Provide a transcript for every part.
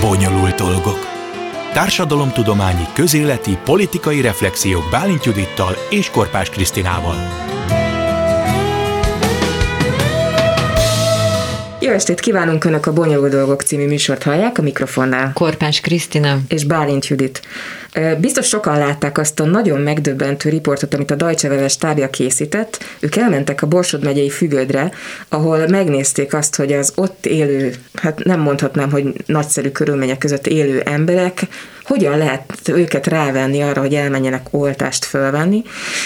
Bonyolult dolgok. Társadalomtudományi, közéleti, politikai reflexiók Bálint Judittal és Korpás Krisztinával. Jó estét kívánunk Önök a Bonyolult Dolgok című műsort hallják a mikrofonnál. Korpás Krisztina. És Bálint Judit. Biztos sokan látták azt a nagyon megdöbbentő riportot, amit a Deutsche Welle stábja készített. Ők elmentek a Borsod megyei fügödre, ahol megnézték azt, hogy az ott élő, hát nem mondhatnám, hogy nagyszerű körülmények között élő emberek hogyan lehet őket rávenni arra, hogy elmenjenek oltást fölvenni,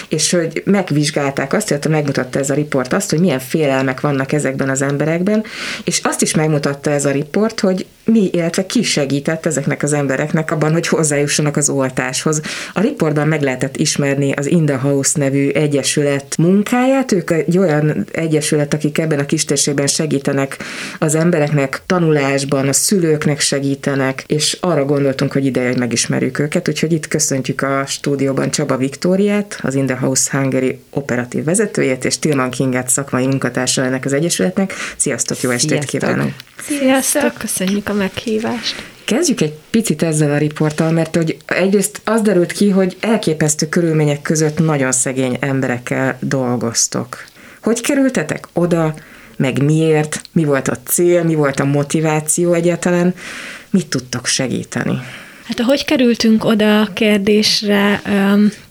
és hogy megvizsgálták azt, hogy megmutatta ez a riport azt, hogy milyen félelmek vannak ezekben az emberekben, és azt is megmutatta ez a riport, hogy mi, illetve ki segített ezeknek az embereknek abban, hogy hozzájussanak az oltáshoz. A riportban meg lehetett ismerni az In the House nevű egyesület munkáját. Ők egy olyan egyesület, akik ebben a kistérségben segítenek az embereknek tanulásban, a szülőknek segítenek, és arra gondoltunk, hogy ideje, hogy megismerjük őket, úgyhogy itt köszöntjük a stúdióban Csaba Viktóriát, az In the House Hungary operatív vezetőjét, és Tilman Kinget szakmai munkatársa ennek az egyesületnek. Sziasztok, jó estét Sziasztok. kívánok! Sziasztok, köszönjük a meghívást! Kezdjük egy picit ezzel a riporttal, mert hogy egyrészt az derült ki, hogy elképesztő körülmények között nagyon szegény emberekkel dolgoztok. Hogy kerültetek oda, meg miért, mi volt a cél, mi volt a motiváció egyáltalán, mit tudtok segíteni? Hát ahogy kerültünk oda a kérdésre,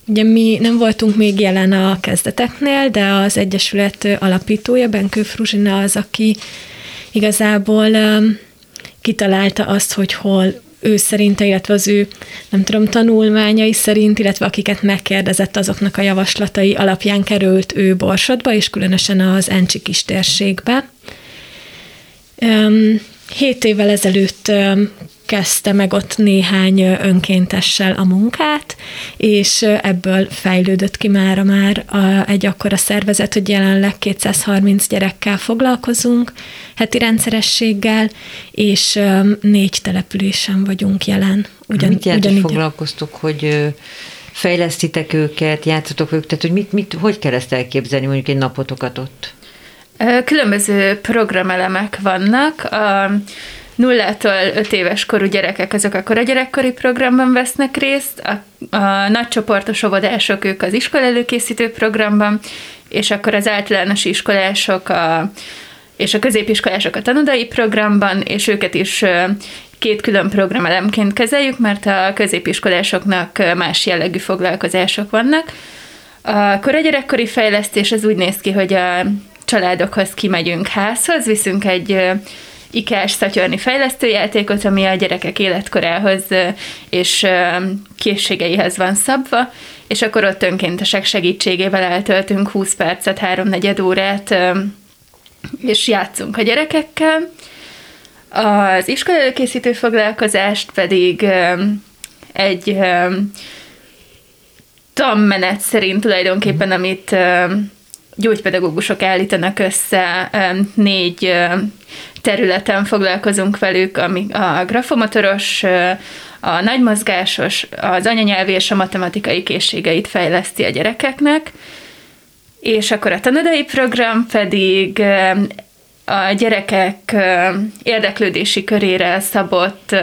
ugye mi nem voltunk még jelen a kezdeteknél, de az Egyesület alapítója, Benkő Fruzsina az, aki igazából kitalálta azt, hogy hol ő szerinte, illetve az ő, nem tudom, tanulmányai szerint, illetve akiket megkérdezett, azoknak a javaslatai alapján került ő Borsodba, és különösen az Encsi kis térségbe. Hét évvel ezelőtt kezdte meg ott néhány önkéntessel a munkát, és ebből fejlődött ki mára már egy akkora szervezet, hogy jelenleg 230 gyerekkel foglalkozunk heti rendszerességgel, és négy településen vagyunk jelen. Ugyan, mit jelent, ugyanígy... hogy foglalkoztuk, hogy fejlesztitek őket, játszotok őket, tehát hogy mit, mit, hogy kell ezt elképzelni mondjuk egy napotokat ott? Különböző programelemek vannak. A nullától öt éves korú gyerekek azok akkor a gyerekkori programban vesznek részt, a, a nagycsoportos óvodások ők az iskola előkészítő programban, és akkor az általános iskolások a, és a középiskolások a tanodai programban, és őket is két külön programelemként kezeljük, mert a középiskolásoknak más jellegű foglalkozások vannak. A koragyerekkori fejlesztés az úgy néz ki, hogy a családokhoz kimegyünk házhoz, viszünk egy ikás szatyorni fejlesztőjátékot, ami a gyerekek életkorához és készségeihez van szabva, és akkor ott önkéntesek segítségével eltöltünk 20 percet, 3-4 órát, és játszunk a gyerekekkel. Az iskola előkészítő foglalkozást pedig egy tanmenet szerint tulajdonképpen, amit gyógypedagógusok állítanak össze, négy területen foglalkozunk velük, ami a grafomotoros, a nagymozgásos, az anyanyelvi és a matematikai készségeit fejleszti a gyerekeknek, és akkor a tanodai program pedig a gyerekek érdeklődési körére szabott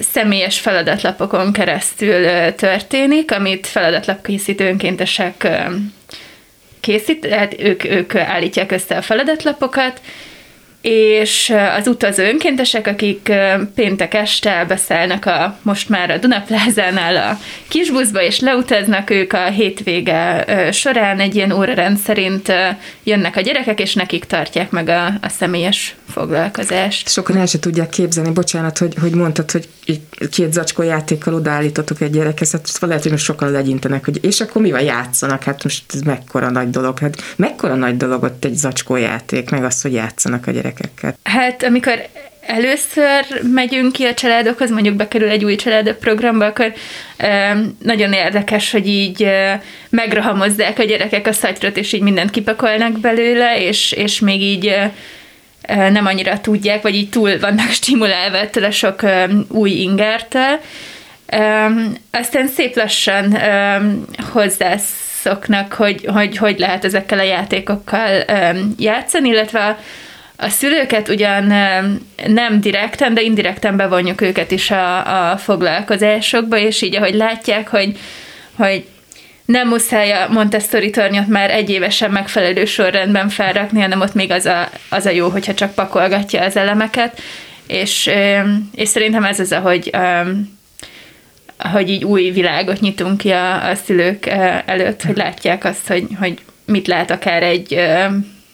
személyes feladatlapokon keresztül történik, amit feladatlapkészítő önkéntesek készít, hát ők, ők állítják össze a feladatlapokat, és az utazó önkéntesek, akik péntek este beszállnak a, most már a Dunaplázánál a kisbuszba, és leutaznak ők a hétvége során. Egy ilyen órarend szerint jönnek a gyerekek, és nekik tartják meg a, a személyes foglalkozást. Sokan el se tudják képzelni, bocsánat, hogy, hogy mondtad, hogy két zacskó játékkal odaállítotok egy gyerekhez, hát lehet, hogy most sokan legyintenek, hogy és akkor mi van, játszanak, hát most ez mekkora nagy dolog, hát mekkora nagy dolog ott egy zacskó játék, meg az, hogy játszanak a gyerekekkel. Hát amikor először megyünk ki a családokhoz, mondjuk bekerül egy új családok programba, akkor nagyon érdekes, hogy így megrahamozzák a gyerekek a szatyrot, és így mindent kipakolnak belőle, és, és még így nem annyira tudják, vagy így túl vannak stimulálva ettől a sok új ingertől. Aztán szép lassan hozzászoknak, hogy, hogy hogy lehet ezekkel a játékokkal játszani, illetve a szülőket ugyan nem direkten, de indirekten bevonjuk őket is a, a foglalkozásokba, és így ahogy látják, hogy, hogy nem muszáj a Montessori tornyot már egy évesen megfelelő sorrendben felrakni, hanem ott még az a, az a jó, hogyha csak pakolgatja az elemeket, és, és szerintem ez az, ahogy, hogy így új világot nyitunk ki a, a szülők előtt, hogy látják azt, hogy, hogy mit lehet akár egy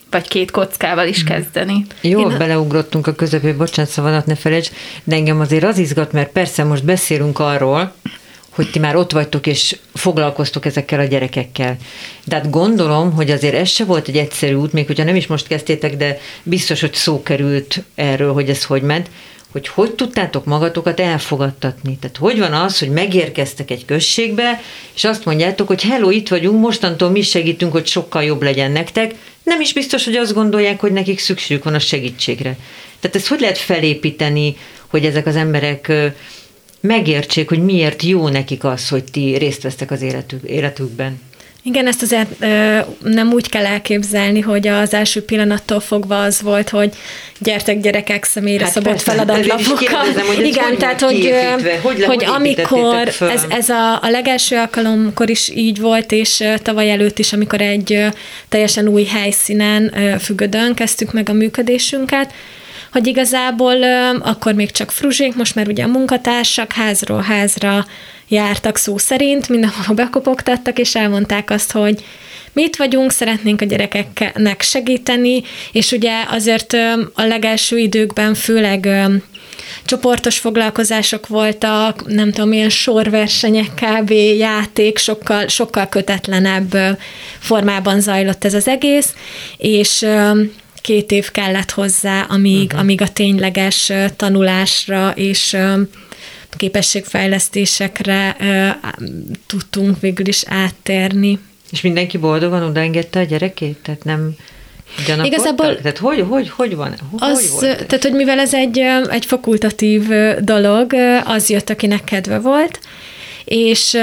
vagy két kockával is kezdeni. Jó, Én beleugrottunk a közepé, bocsánat, szavadat ne felejts, de engem azért az izgat, mert persze most beszélünk arról, hogy ti már ott vagytok, és foglalkoztok ezekkel a gyerekekkel. De hát gondolom, hogy azért ez se volt egy egyszerű út, még hogyha nem is most kezdtétek, de biztos, hogy szó került erről, hogy ez hogy ment, hogy hogy tudtátok magatokat elfogadtatni. Tehát hogy van az, hogy megérkeztek egy községbe, és azt mondjátok, hogy hello, itt vagyunk, mostantól mi segítünk, hogy sokkal jobb legyen nektek. Nem is biztos, hogy azt gondolják, hogy nekik szükségük van a segítségre. Tehát ezt hogy lehet felépíteni, hogy ezek az emberek megértsék, hogy miért jó nekik az, hogy ti részt vesztek az életük, életükben. Igen, ezt azért ö, nem úgy kell elképzelni, hogy az első pillanattól fogva az volt, hogy gyertek gyerekek személyre hát szabott feladatlapokkal. Igen, hogy tehát hogy, hogy, hogy amikor ez, ez a, a legelső alkalomkor is így volt, és tavaly előtt is, amikor egy teljesen új helyszínen függödön kezdtük meg a működésünket, hogy igazából akkor még csak fruzsék, most már ugye a munkatársak házról házra jártak szó szerint, mindenhol bekopogtattak, és elmondták azt, hogy mi itt vagyunk, szeretnénk a gyerekeknek segíteni, és ugye azért a legelső időkben főleg csoportos foglalkozások voltak, nem tudom, ilyen sorversenyek, kb. játék, sokkal, sokkal kötetlenebb formában zajlott ez az egész, és két év kellett hozzá, amíg, uh-huh. amíg a tényleges tanulásra és képességfejlesztésekre tudtunk végül is áttérni. És mindenki boldogan odaengedte a gyerekét? Tehát nem Igazából Tehát hogy, hogy, hogy van? Hogy az, volt tehát, hogy mivel ez egy, egy fakultatív dolog, az jött, akinek kedve volt, és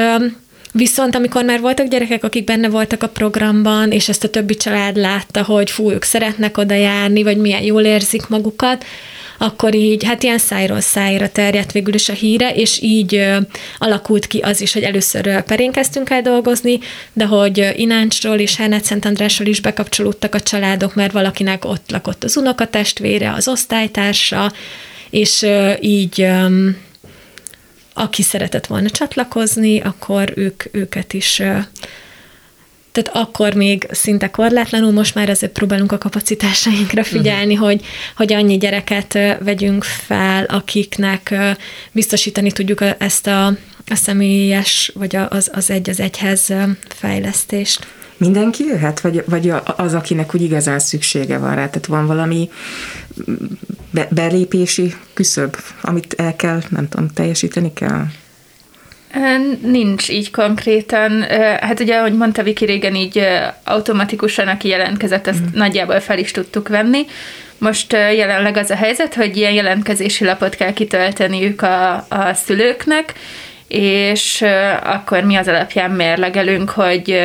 Viszont amikor már voltak gyerekek, akik benne voltak a programban, és ezt a többi család látta, hogy fú, ők szeretnek oda járni, vagy milyen jól érzik magukat, akkor így, hát ilyen szájról szájra terjedt végül is a híre, és így alakult ki az is, hogy először Perén kezdtünk el dolgozni, de hogy Ináncsról és Hernet Szent Andrásról is bekapcsolódtak a családok, mert valakinek ott lakott az unokatestvére, az osztálytársa, és így aki szeretett volna csatlakozni, akkor ők, őket is tehát akkor még szinte korlátlanul, most már azért próbálunk a kapacitásainkra mhm. figyelni, uh-huh. hogy, hogy annyi gyereket vegyünk fel, akiknek biztosítani tudjuk ezt a, a személyes, vagy az, az egy az egyhez fejlesztést. Mindenki jöhet, vagy, vagy az, akinek úgy igazán szüksége van rá? Tehát van valami be, belépési küszöb, amit el kell, nem tudom, teljesíteni kell? Nincs így konkrétan. Hát ugye, ahogy mondta Viki régen, így automatikusan, aki jelentkezett, ezt mm. nagyjából fel is tudtuk venni. Most jelenleg az a helyzet, hogy ilyen jelentkezési lapot kell kitölteniük a, a szülőknek, és akkor mi az alapján mérlegelünk, hogy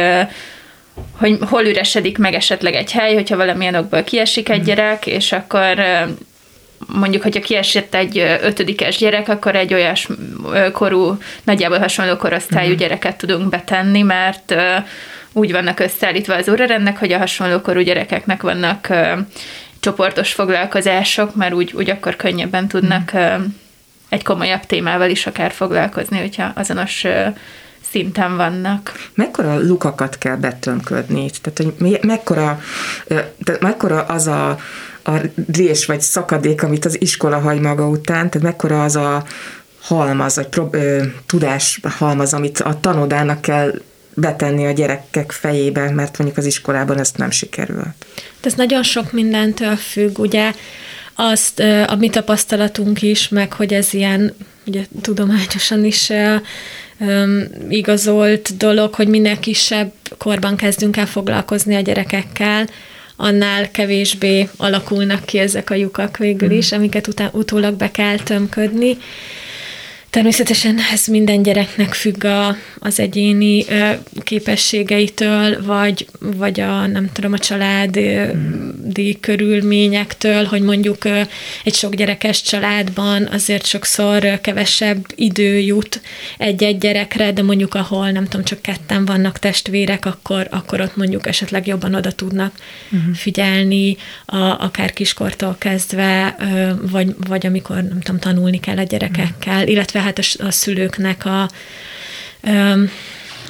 hogy hol üresedik meg esetleg egy hely, hogyha valamilyen okból kiesik egy mm. gyerek, és akkor mondjuk, hogyha kiesett egy ötödikes gyerek, akkor egy olyas korú, nagyjából hasonló korosztályú uh-huh. gyereket tudunk betenni, mert úgy vannak összeállítva az órarendnek, hogy a hasonló korú gyerekeknek vannak csoportos foglalkozások, mert úgy, úgy akkor könnyebben tudnak uh-huh. egy komolyabb témával is akár foglalkozni, hogyha azonos szinten vannak. Mekkora lukakat kell betömködni? Tehát, hogy mekkora, tehát mekkora az a a rés vagy szakadék, amit az iskola hagy maga után, tehát mekkora az a halmaz, vagy pro, ö, tudás halmaz, amit a tanodának kell betenni a gyerekek fejébe, mert mondjuk az iskolában ezt nem sikerült. Ez nagyon sok mindentől függ, ugye azt a mi tapasztalatunk is, meg hogy ez ilyen ugye, tudományosan is um, igazolt dolog, hogy minél kisebb korban kezdünk el foglalkozni a gyerekekkel, annál kevésbé alakulnak ki ezek a lyukak végül is, mhm. amiket utá- utólag be kell tömködni. Természetesen ez minden gyereknek függ a, az egyéni ö, képességeitől, vagy, vagy a, nem tudom, a családi körülményektől, hogy mondjuk ö, egy sok gyerekes családban azért sokszor ö, kevesebb idő jut egy-egy gyerekre, de mondjuk ahol, nem tudom, csak ketten vannak testvérek, akkor, akkor ott mondjuk esetleg jobban oda tudnak uh-huh. figyelni, a, akár kiskortól kezdve, ö, vagy, vagy amikor, nem tudom, tanulni kell a gyerekekkel, uh-huh. illetve hát a, a szülőknek a um,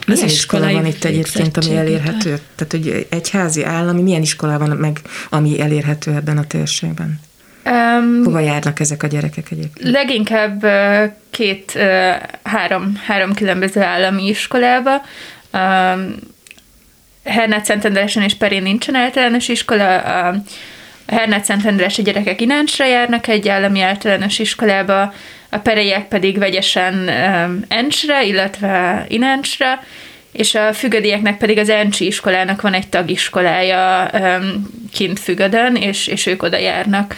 milyen iskola van itt egyébként, ami elérhető? Tehát, hogy egy házi állami, milyen iskola van meg, ami elérhető ebben a térségben? Um, Hova járnak ezek a gyerekek egyébként? Leginkább két, három, három különböző állami iskolába. Um, Hernát Szentendresen és Perén nincsen általános iskola, a Hernát Szentendresi gyerekek Ináncsra járnak egy állami általános iskolába, a pereiek pedig vegyesen Encsre, illetve Ináncsra, és a fügödieknek pedig az Encsi iskolának van egy tagiskolája kint Fügödön, és, és ők oda járnak.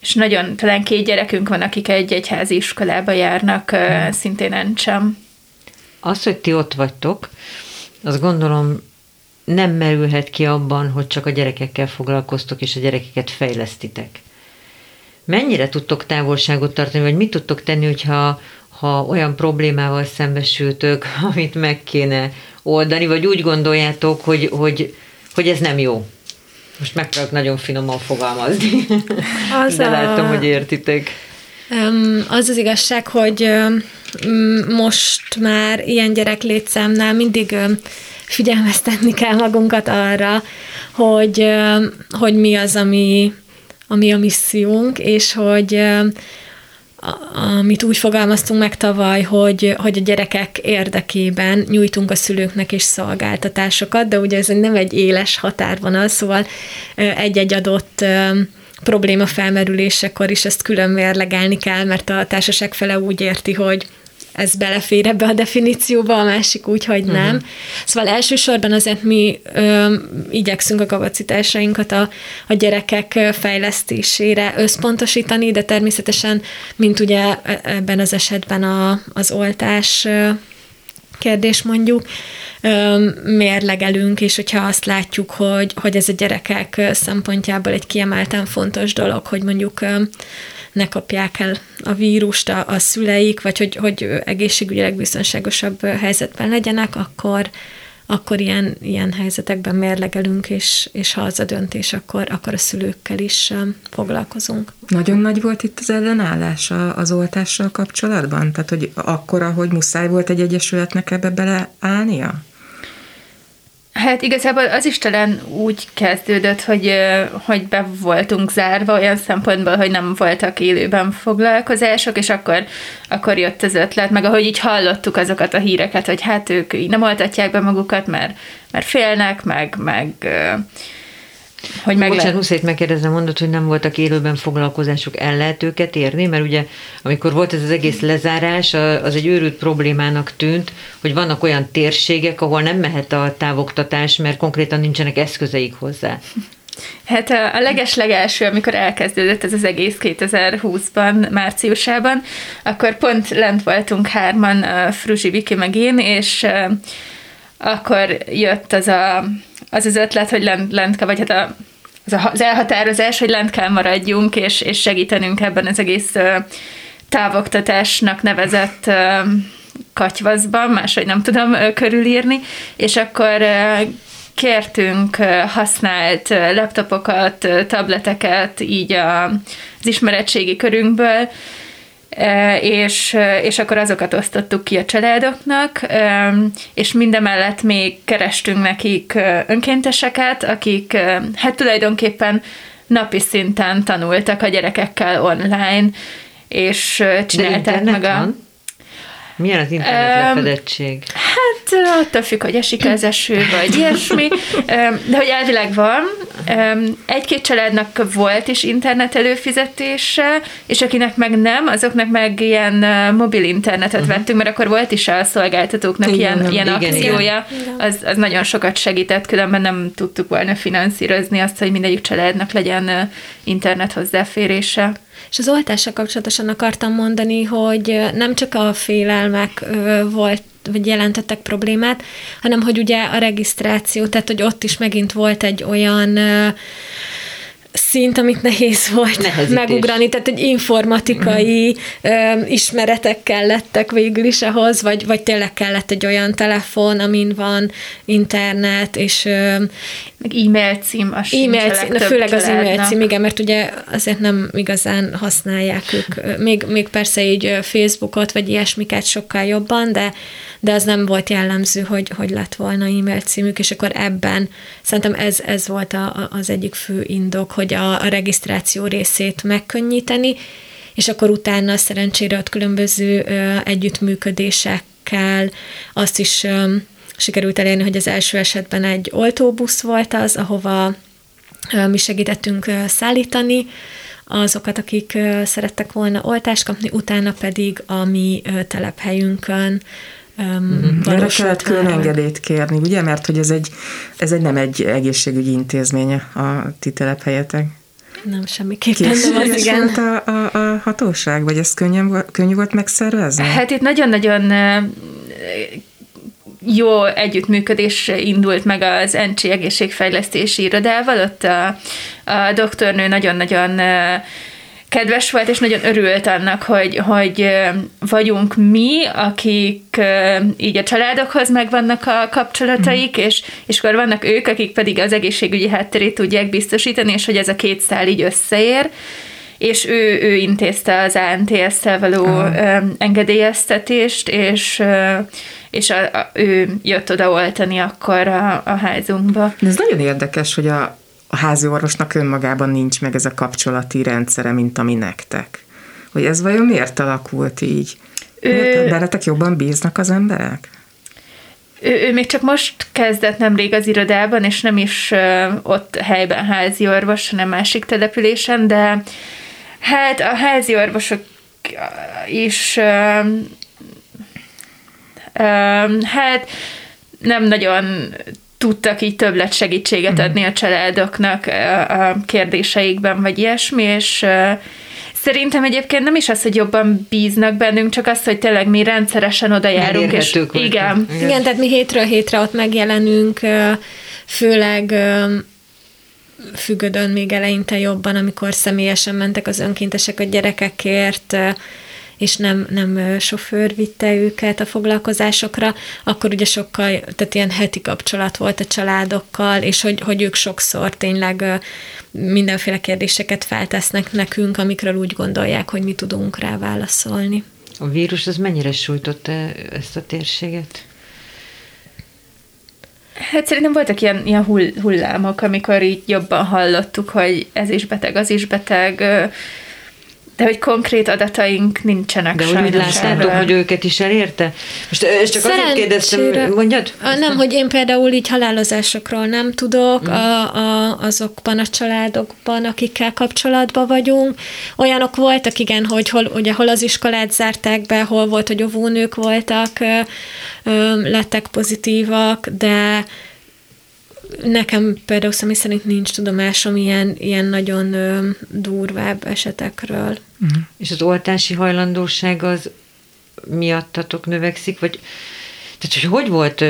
És nagyon, talán két gyerekünk van, akik egy egyházi iskolába járnak, uh, szintén Encsem. Az, hogy ti ott vagytok, azt gondolom nem merülhet ki abban, hogy csak a gyerekekkel foglalkoztok, és a gyerekeket fejlesztitek mennyire tudtok távolságot tartani, vagy mit tudtok tenni, hogyha ha olyan problémával szembesültök, amit meg kéne oldani, vagy úgy gondoljátok, hogy, hogy, hogy ez nem jó? Most megpróbálok nagyon finoman fogalmazni, az de a... látom, hogy értitek. Az az igazság, hogy most már ilyen gyerek létszámnál mindig figyelmeztetni kell magunkat arra, hogy, hogy mi az, ami, ami a missziónk, és hogy amit úgy fogalmaztunk meg tavaly, hogy, hogy a gyerekek érdekében nyújtunk a szülőknek is szolgáltatásokat, de ugye ez nem egy éles határvonal, szóval egy-egy adott probléma felmerülésekor is ezt külön mérlegelni kell, mert a társaság fele úgy érti, hogy ez belefér ebbe a definícióba, a másik úgy, hogy nem. Uh-huh. Szóval elsősorban azért mi ö, igyekszünk a kapacitásainkat a, a gyerekek fejlesztésére összpontosítani, de természetesen, mint ugye e, ebben az esetben a, az oltás kérdés mondjuk, mérlegelünk, és hogyha azt látjuk, hogy, hogy ez a gyerekek szempontjából egy kiemelten fontos dolog, hogy mondjuk ne kapják el a vírust a, a szüleik, vagy hogy, hogy egészségügyileg biztonságosabb helyzetben legyenek, akkor, akkor ilyen, ilyen helyzetekben mérlegelünk, és, és ha az a döntés, akkor, akkor a szülőkkel is foglalkozunk. Nagyon nagy volt itt az ellenállás az oltással kapcsolatban? Tehát, hogy akkora, hogy muszáj volt egy egyesületnek ebbe beleállnia? Hát igazából az is talán úgy kezdődött, hogy, hogy be voltunk zárva olyan szempontból, hogy nem voltak élőben foglalkozások, és akkor, akkor jött az ötlet, meg ahogy így hallottuk azokat a híreket, hogy hát ők így nem oltatják be magukat, mert, mert félnek, meg, meg hogy meg Bocsánat, muszáj megkérdezni, mondod, hogy nem voltak élőben foglalkozások, el lehet őket érni, mert ugye amikor volt ez az egész lezárás, az egy őrült problémának tűnt, hogy vannak olyan térségek, ahol nem mehet a távoktatás, mert konkrétan nincsenek eszközeik hozzá. Hát a leges-legelső, amikor elkezdődött ez az egész 2020-ban, márciusában, akkor pont lent voltunk hárman, Fruzsi, Viki meg én, és akkor jött az a az az ötlet, hogy lent, lent vagy hát a, az, a, az elhatározás, hogy lent kell maradjunk, és, és segítenünk ebben az egész távoktatásnak nevezett uh, katyvaszban, máshogy nem tudom uh, körülírni, és akkor kértünk használt laptopokat, tableteket így a, az ismeretségi körünkből, és, és akkor azokat osztottuk ki a családoknak, és mindemellett még kerestünk nekik önkénteseket, akik hát tulajdonképpen napi szinten tanultak a gyerekekkel online, és csinálták meg a... Van? Milyen az internet lefedettség? Hát attól függ, hogy esik az eső, vagy ilyesmi, de hogy elvileg van. Egy-két családnak volt is internet előfizetése, és akinek meg nem, azoknak meg ilyen mobil internetet uh-huh. vettünk, mert akkor volt is a szolgáltatóknak igen, ilyen, ilyen igen, akciója. Igen. Az, az nagyon sokat segített, különben nem tudtuk volna finanszírozni azt, hogy mindegyik családnak legyen internet hozzáférése. És az oltással kapcsolatosan akartam mondani, hogy nem csak a félelmek volt vagy jelentettek problémát, hanem hogy ugye a regisztráció, tehát hogy ott is megint volt egy olyan szint, amit nehéz volt Nehezítés. megugrani, tehát egy informatikai mm. ö, ismeretek kellettek végül is ahhoz, vagy, vagy tényleg kellett egy olyan telefon, amin van internet, és ö, meg e-mail cím, a e-mail cím, főleg az e-mail cím, igen, mert ugye azért nem igazán használják ők, még, még persze így Facebookot, vagy ilyesmiket sokkal jobban, de, de az nem volt jellemző, hogy, hogy lett volna e-mail címük, és akkor ebben szerintem ez, ez volt a, az egyik fő indok, hogy a, a regisztráció részét megkönnyíteni, és akkor utána szerencsére ott különböző ö, együttműködésekkel azt is ö, sikerült elérni, hogy az első esetben egy oltóbusz volt az, ahova mi segítettünk szállítani azokat, akik szerettek volna oltást kapni, utána pedig a mi telephelyünkön Um, Erre kellett külön engedélyt kérni, ugye? Mert hogy ez egy, ez egy nem egy egészségügyi intézménye a ti telephelyetek. Nem, semmiképpen nem az, igen. volt a, a, a hatóság, vagy ez könnyen, könnyű volt megszervezni? Hát itt nagyon-nagyon jó együttműködés indult meg az NC egészségfejlesztési irodával, ott a, a doktornő nagyon-nagyon kedves volt, és nagyon örült annak, hogy, hogy vagyunk mi, akik így a családokhoz megvannak a kapcsolataik, mm. és, és akkor vannak ők, akik pedig az egészségügyi hátterét tudják biztosítani, és hogy ez a két szál így összeér és ő, ő intézte az ANTS-szel való Aha. engedélyeztetést, és és a, a, ő jött oda oltani akkor a, a házunkba. Ez nagyon érdekes, hogy a, a házi orvosnak önmagában nincs meg ez a kapcsolati rendszere, mint ami nektek. Hogy ez vajon miért alakult így? Ő... Bennetek jobban bíznak az emberek? Ő, ő még csak most kezdett nemrég az irodában, és nem is uh, ott helyben házi orvos, hanem másik településen, de hát a házi orvosok is uh, hát nem nagyon tudtak így többlet segítséget mhm. adni a családoknak a kérdéseikben, vagy ilyesmi, és Szerintem egyébként nem is az, hogy jobban bíznak bennünk, csak az, hogy tényleg mi rendszeresen oda járunk. És, igen. igen. Igen, tehát mi hétről hétre ott megjelenünk, főleg függödön még eleinte jobban, amikor személyesen mentek az önkéntesek a gyerekekért, és nem, nem sofőr vitte őket a foglalkozásokra, akkor ugye sokkal, tehát ilyen heti kapcsolat volt a családokkal, és hogy, hogy ők sokszor tényleg mindenféle kérdéseket feltesznek nekünk, amikről úgy gondolják, hogy mi tudunk rá válaszolni. A vírus az mennyire sújtotta ezt a térséget? Hát szerintem voltak ilyen, ilyen hull, hullámok, amikor így jobban hallottuk, hogy ez is beteg, az is beteg, de hogy konkrét adataink nincsenek De úgy láttátok, hogy őket is elérte? Most ezt csak azért kérdeztem, mondjad? Nem, hogy én például így halálozásokról nem tudok, mm. a, a, azokban a családokban, akikkel kapcsolatban vagyunk. Olyanok voltak, igen, hogy hol, ugye, hol az iskolát zárták be, hol volt, hogy óvónők voltak, ö, ö, lettek pozitívak, de nekem például személy szerint nincs tudomásom ilyen, ilyen nagyon ö, durvább esetekről. Uh-huh. És az oltási hajlandóság az miattatok növekszik, vagy tehát, hogy hogy volt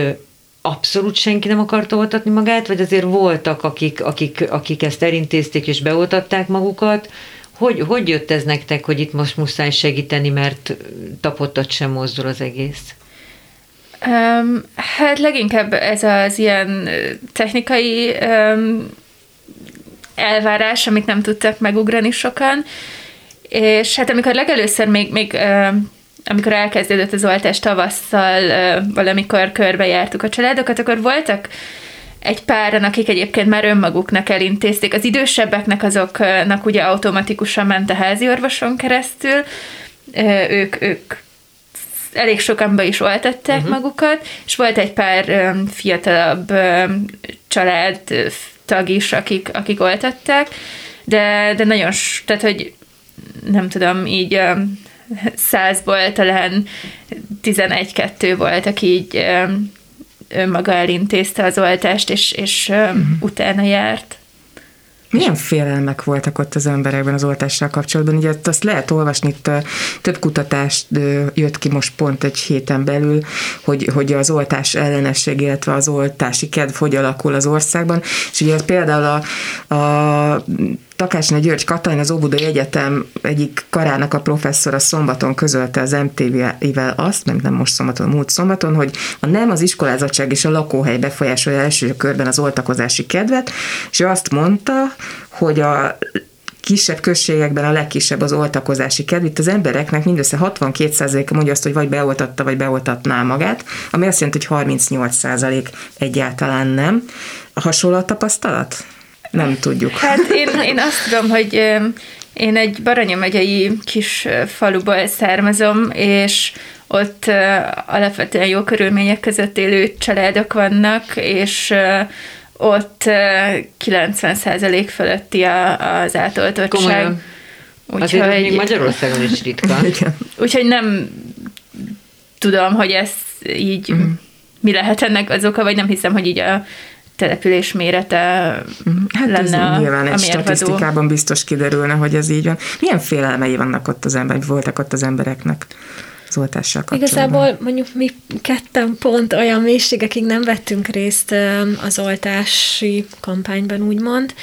abszolút senki nem akarta oltatni magát, vagy azért voltak, akik, akik, akik ezt elintézték és beoltatták magukat, hogy, hogy jött ez nektek, hogy itt most muszáj segíteni, mert tapottat sem mozdul az egész? Um, hát leginkább ez az ilyen technikai um, elvárás, amit nem tudtak megugrani sokan, és hát amikor legelőször még, még um, amikor elkezdődött az oltás tavasszal, uh, valamikor körbejártuk a családokat, akkor voltak egy páran, akik egyébként már önmaguknak elintézték. Az idősebbeknek azoknak ugye automatikusan ment a házi orvoson keresztül, ők, ők elég sokan be is oltatták uh-huh. magukat, és volt egy pár um, fiatalabb um, család tag is, akik, akik oltatták, de, de nagyon, tehát hogy nem tudom, így um, százból talán 11-2 volt, aki így um, önmaga elintézte az oltást, és, és um, uh-huh. utána járt. Milyen félelmek voltak ott az emberekben az oltással kapcsolatban? Ugye azt lehet olvasni, itt több kutatást jött ki most pont egy héten belül, hogy, hogy az oltás ellenesség, illetve az oltási kedv hogy alakul az országban, és ugye például a, a Takácsné György Katalin, az Óbudai Egyetem egyik karának a professzora szombaton közölte az MTV-vel azt, mert nem most szombaton, múlt szombaton, hogy a nem az iskolázatság és a lakóhely befolyásolja első körben az oltakozási kedvet, és ő azt mondta, hogy a kisebb községekben a legkisebb az oltakozási kedv. Itt az embereknek mindössze 62%-a mondja azt, hogy vagy beoltatta, vagy beoltatná magát, ami azt jelenti, hogy 38% egyáltalán nem. Hasonló a tapasztalat? Nem tudjuk. Hát én, én azt tudom, hogy én egy Baranya megyei kis faluból származom, és ott alapvetően jó körülmények között élő családok vannak, és ott 90% fölötti az átoltottság. Komolyan. Úgyhogy, Azért még Magyarországon is ritka. Úgyhogy nem tudom, hogy ez így mm. mi lehet ennek az oka, vagy nem hiszem, hogy így a település mérete hát lenne ez a, nyilván egy statisztikában biztos kiderülne, hogy ez így van. Milyen félelmei vannak ott az emberek, voltak ott az embereknek? az oltással kapcsolatban. Igazából mondjuk mi ketten pont olyan mélységekig nem vettünk részt az oltási kampányban, úgymond.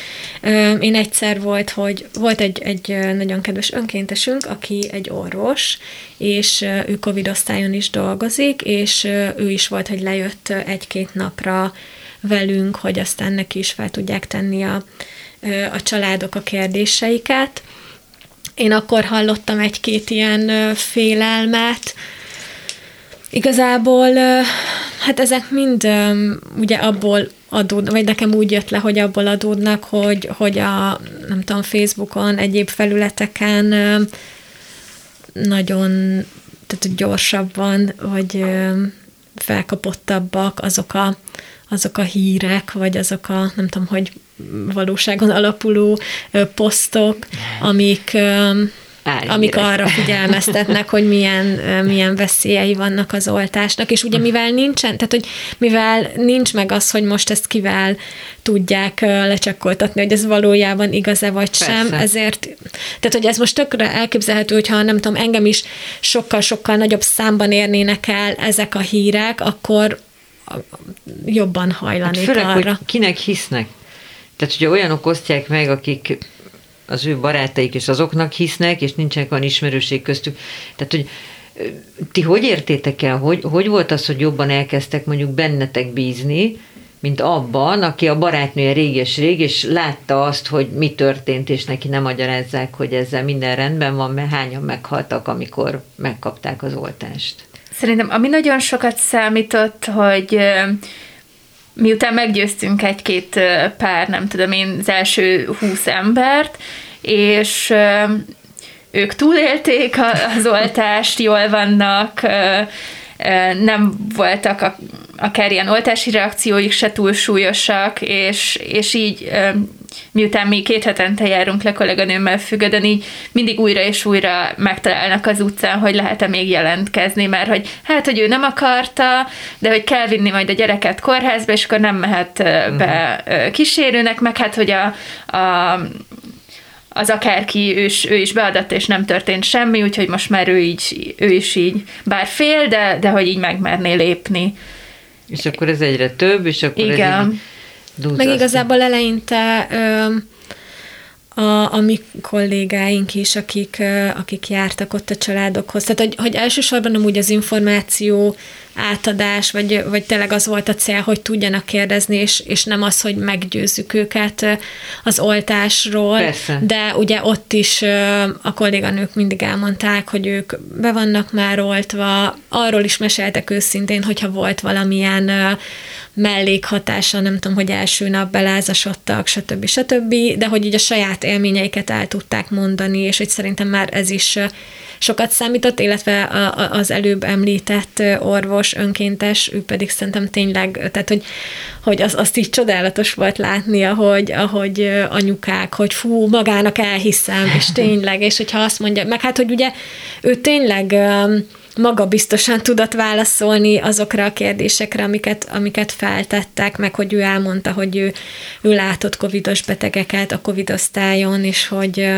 Én egyszer volt, hogy volt egy, egy nagyon kedves önkéntesünk, aki egy orvos, és ő Covid osztályon is dolgozik, és ő is volt, hogy lejött egy-két napra velünk, hogy aztán neki is fel tudják tenni a, a családok a kérdéseiket. Én akkor hallottam egy-két ilyen félelmet. Igazából, hát ezek mind ugye abból adódnak, vagy nekem úgy jött le, hogy abból adódnak, hogy, hogy a, nem tudom, Facebookon, egyéb felületeken nagyon tehát gyorsabban, vagy felkapottabbak azok a azok a hírek, vagy azok a, nem tudom, hogy valóságon alapuló posztok, amik Álhírek. amik arra figyelmeztetnek, hogy milyen, milyen veszélyei vannak az oltásnak, és ugye mivel nincsen, tehát hogy mivel nincs meg az, hogy most ezt kivel tudják lecsekkoltatni, hogy ez valójában igaz-e vagy Persze. sem, ezért, tehát hogy ez most tökre elképzelhető, hogyha nem tudom, engem is sokkal-sokkal nagyobb számban érnének el ezek a hírek, akkor jobban hajlanék hát főleg, arra. Hogy kinek hisznek. Tehát, hogyha olyanok osztják meg, akik az ő barátaik és azoknak hisznek, és nincsenek olyan ismerőség köztük. Tehát, hogy ti hogy értétek el, hogy, hogy volt az, hogy jobban elkezdtek mondjuk bennetek bízni, mint abban, aki a barátnője réges-rég, és látta azt, hogy mi történt, és neki nem magyarázzák, hogy ezzel minden rendben van, mert hányan meghaltak, amikor megkapták az oltást. Szerintem ami nagyon sokat számított, hogy miután meggyőztünk egy-két pár, nem tudom én, az első húsz embert, és ők túlélték az oltást, jól vannak, nem voltak akár ilyen oltási reakcióik se túl súlyosak, és, és így miután mi két hetente járunk le kolléganőmmel függödön, így mindig újra és újra megtalálnak az utcán, hogy lehet-e még jelentkezni, mert hogy hát, hogy ő nem akarta, de hogy kell vinni majd a gyereket kórházba, és akkor nem mehet be mhm. kísérőnek, meg hát, hogy a, a az akárki, ő is, ő is beadott, és nem történt semmi, úgyhogy most már ő, így, ő is így, bár fél, de, de hogy így megmerné lépni. És akkor ez egyre több, és akkor Igen. ez így Meg igazából eleinte ö, a, a mi kollégáink is, akik, akik jártak ott a családokhoz. Tehát, hogy, hogy elsősorban nem úgy az információ átadás, vagy, vagy tényleg az volt a cél, hogy tudjanak kérdezni, és, és nem az, hogy meggyőzzük őket az oltásról, Persze. de ugye ott is a kolléganők mindig elmondták, hogy ők be vannak már oltva, arról is meséltek őszintén, hogyha volt valamilyen mellékhatása, nem tudom, hogy első nap belázasodtak, stb. stb., de hogy így a saját élményeiket el tudták mondani, és hogy szerintem már ez is sokat számított, illetve az előbb említett orvos, önkéntes, ő pedig szerintem tényleg, tehát hogy, hogy az, azt így csodálatos volt látni, ahogy, ahogy anyukák, hogy fú, magának elhiszem, és tényleg, és hogyha azt mondja, meg hát, hogy ugye ő tényleg maga biztosan tudott válaszolni azokra a kérdésekre, amiket, amiket feltettek, meg hogy ő elmondta, hogy ő, ő látott covidos betegeket a covid osztályon, és hogy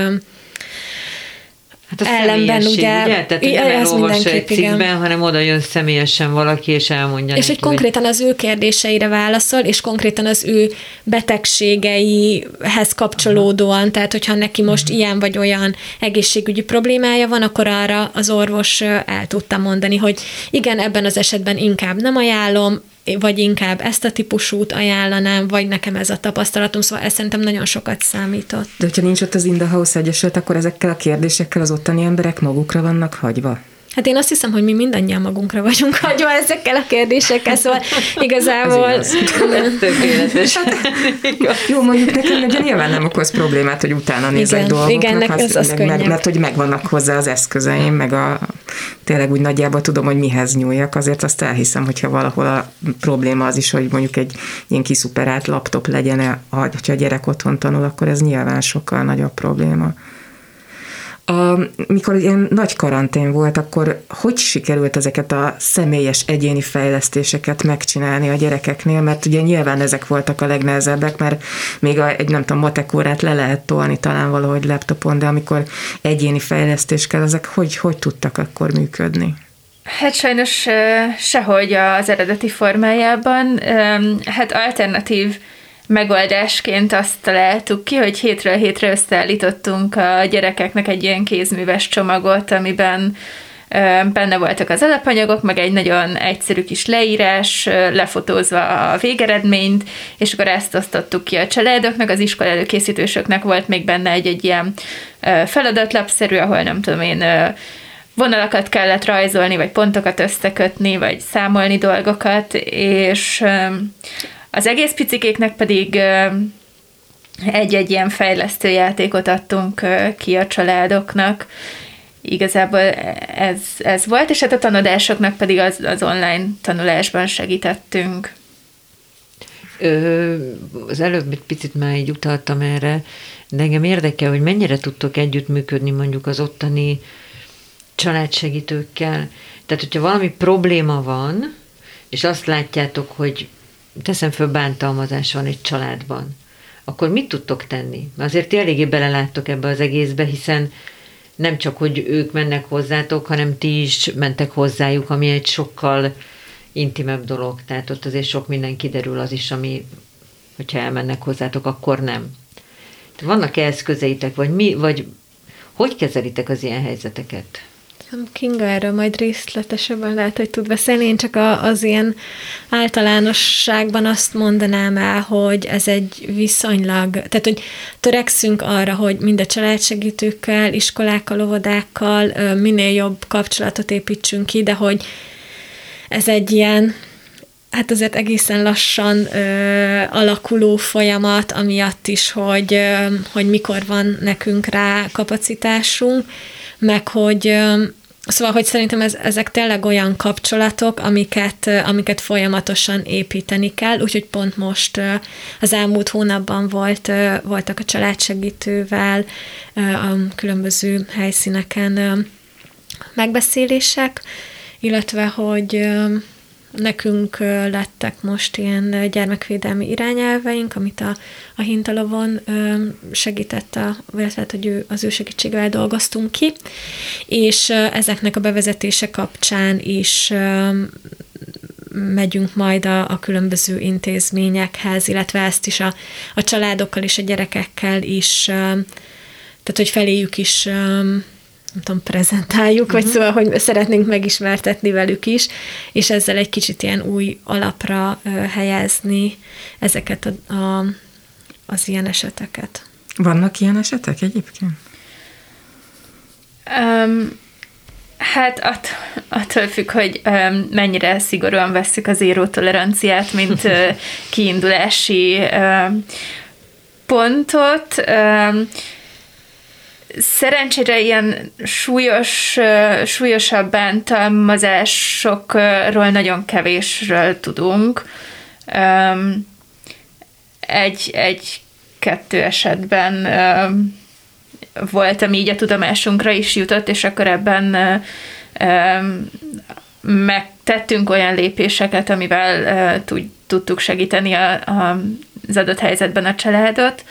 Hát a ellenben ugye, ugye? Tehát, nem elolvassa egy cikkben, igen. hanem oda jön személyesen valaki, és elmondja És neki, hogy konkrétan az ő kérdéseire válaszol, és konkrétan az ő betegségeihez kapcsolódóan, Aha. tehát hogyha neki most uh-huh. ilyen vagy olyan egészségügyi problémája van, akkor arra az orvos el tudta mondani, hogy igen, ebben az esetben inkább nem ajánlom, vagy inkább ezt a típusút ajánlanám, vagy nekem ez a tapasztalatom, szóval ez szerintem nagyon sokat számított. De hogyha nincs ott az In the Egyesület, akkor ezekkel a kérdésekkel az ottani emberek magukra vannak hagyva? Hát én azt hiszem, hogy mi mindannyian magunkra vagyunk hagyva ezekkel a kérdésekkel, szóval igazából... Ez tökéletes. Jó, mondjuk nekem ugye nyilván nem okoz problémát, hogy utána nézek igen, dolgoknak, igen, az, az, az meg, mert, mert hogy megvannak hozzá az eszközeim, meg a tényleg úgy nagyjából tudom, hogy mihez nyúljak, azért azt elhiszem, hogyha valahol a probléma az is, hogy mondjuk egy ilyen kiszuperált laptop legyen, ha a gyerek otthon tanul, akkor ez nyilván sokkal nagyobb probléma. A, mikor ilyen nagy karantén volt, akkor hogy sikerült ezeket a személyes egyéni fejlesztéseket megcsinálni a gyerekeknél, mert ugye nyilván ezek voltak a legnehezebbek, mert még a, egy nem tudom, matekórát le lehet tolni talán valahogy laptopon, de amikor egyéni fejlesztés kell, ezek hogy, hogy tudtak akkor működni? Hát sajnos sehogy az eredeti formájában. Hát alternatív megoldásként azt találtuk ki, hogy hétről hétre összeállítottunk a gyerekeknek egy ilyen kézműves csomagot, amiben benne voltak az alapanyagok, meg egy nagyon egyszerű kis leírás, lefotózva a végeredményt, és akkor ezt osztottuk ki a családoknak, az iskola előkészítősöknek volt még benne egy-egy ilyen feladatlapszerű, ahol nem tudom én, vonalakat kellett rajzolni, vagy pontokat összekötni, vagy számolni dolgokat, és az egész picikéknek pedig egy-egy ilyen fejlesztő játékot adtunk ki a családoknak. Igazából ez, ez volt, és hát a tanodásoknak pedig az, az online tanulásban segítettünk. Ö, az előbb egy picit már így utaltam erre, de engem érdekel, hogy mennyire tudtok együttműködni mondjuk az ottani családsegítőkkel. Tehát, hogyha valami probléma van, és azt látjátok, hogy teszem föl, bántalmazás van egy családban, akkor mit tudtok tenni? Azért ti eléggé beleláttok ebbe az egészbe, hiszen nem csak, hogy ők mennek hozzátok, hanem ti is mentek hozzájuk, ami egy sokkal intimebb dolog. Tehát ott azért sok minden kiderül az is, ami, hogyha elmennek hozzátok, akkor nem. Vannak-e eszközeitek, vagy mi, vagy hogy kezelitek az ilyen helyzeteket? Kinga erről majd részletesebben lehet, hogy tud beszélni. Én csak a, az ilyen általánosságban azt mondanám el, hogy ez egy viszonylag, tehát hogy törekszünk arra, hogy mind a családsegítőkkel, iskolákkal, óvodákkal minél jobb kapcsolatot építsünk ki, de hogy ez egy ilyen hát azért egészen lassan ö, alakuló folyamat, amiatt is, hogy, ö, hogy mikor van nekünk rá kapacitásunk, meg hogy ö, Szóval, hogy szerintem ez, ezek tényleg olyan kapcsolatok, amiket, amiket folyamatosan építeni kell, úgyhogy pont most az elmúlt hónapban volt, voltak a családsegítővel a különböző helyszíneken megbeszélések, illetve, hogy Nekünk lettek most ilyen gyermekvédelmi irányelveink, amit a, a Hintalovon segített, a, illetve hogy ő, az ő segítségével dolgoztunk ki, és ezeknek a bevezetése kapcsán is megyünk majd a, a különböző intézményekhez, illetve ezt is a, a családokkal és a gyerekekkel is, tehát hogy feléjük is nem tudom, prezentáljuk, uh-huh. vagy mhm. szóval, hogy szeretnénk megismertetni velük is, és ezzel egy kicsit ilyen új alapra helyezni ezeket a, a, az ilyen eseteket. Vannak ilyen esetek egyébként? Um, hát att, attól függ, hogy um, mennyire szigorúan vesszük az toleranciát, mint uh, kiindulási uh, pontot. Um, Szerencsére ilyen súlyos, súlyosabb bántalmazásokról nagyon kevésről tudunk. Egy, egy kettő esetben volt, ami így a tudomásunkra is jutott, és akkor ebben megtettünk olyan lépéseket, amivel tudtuk segíteni a, a, az adott helyzetben a családot.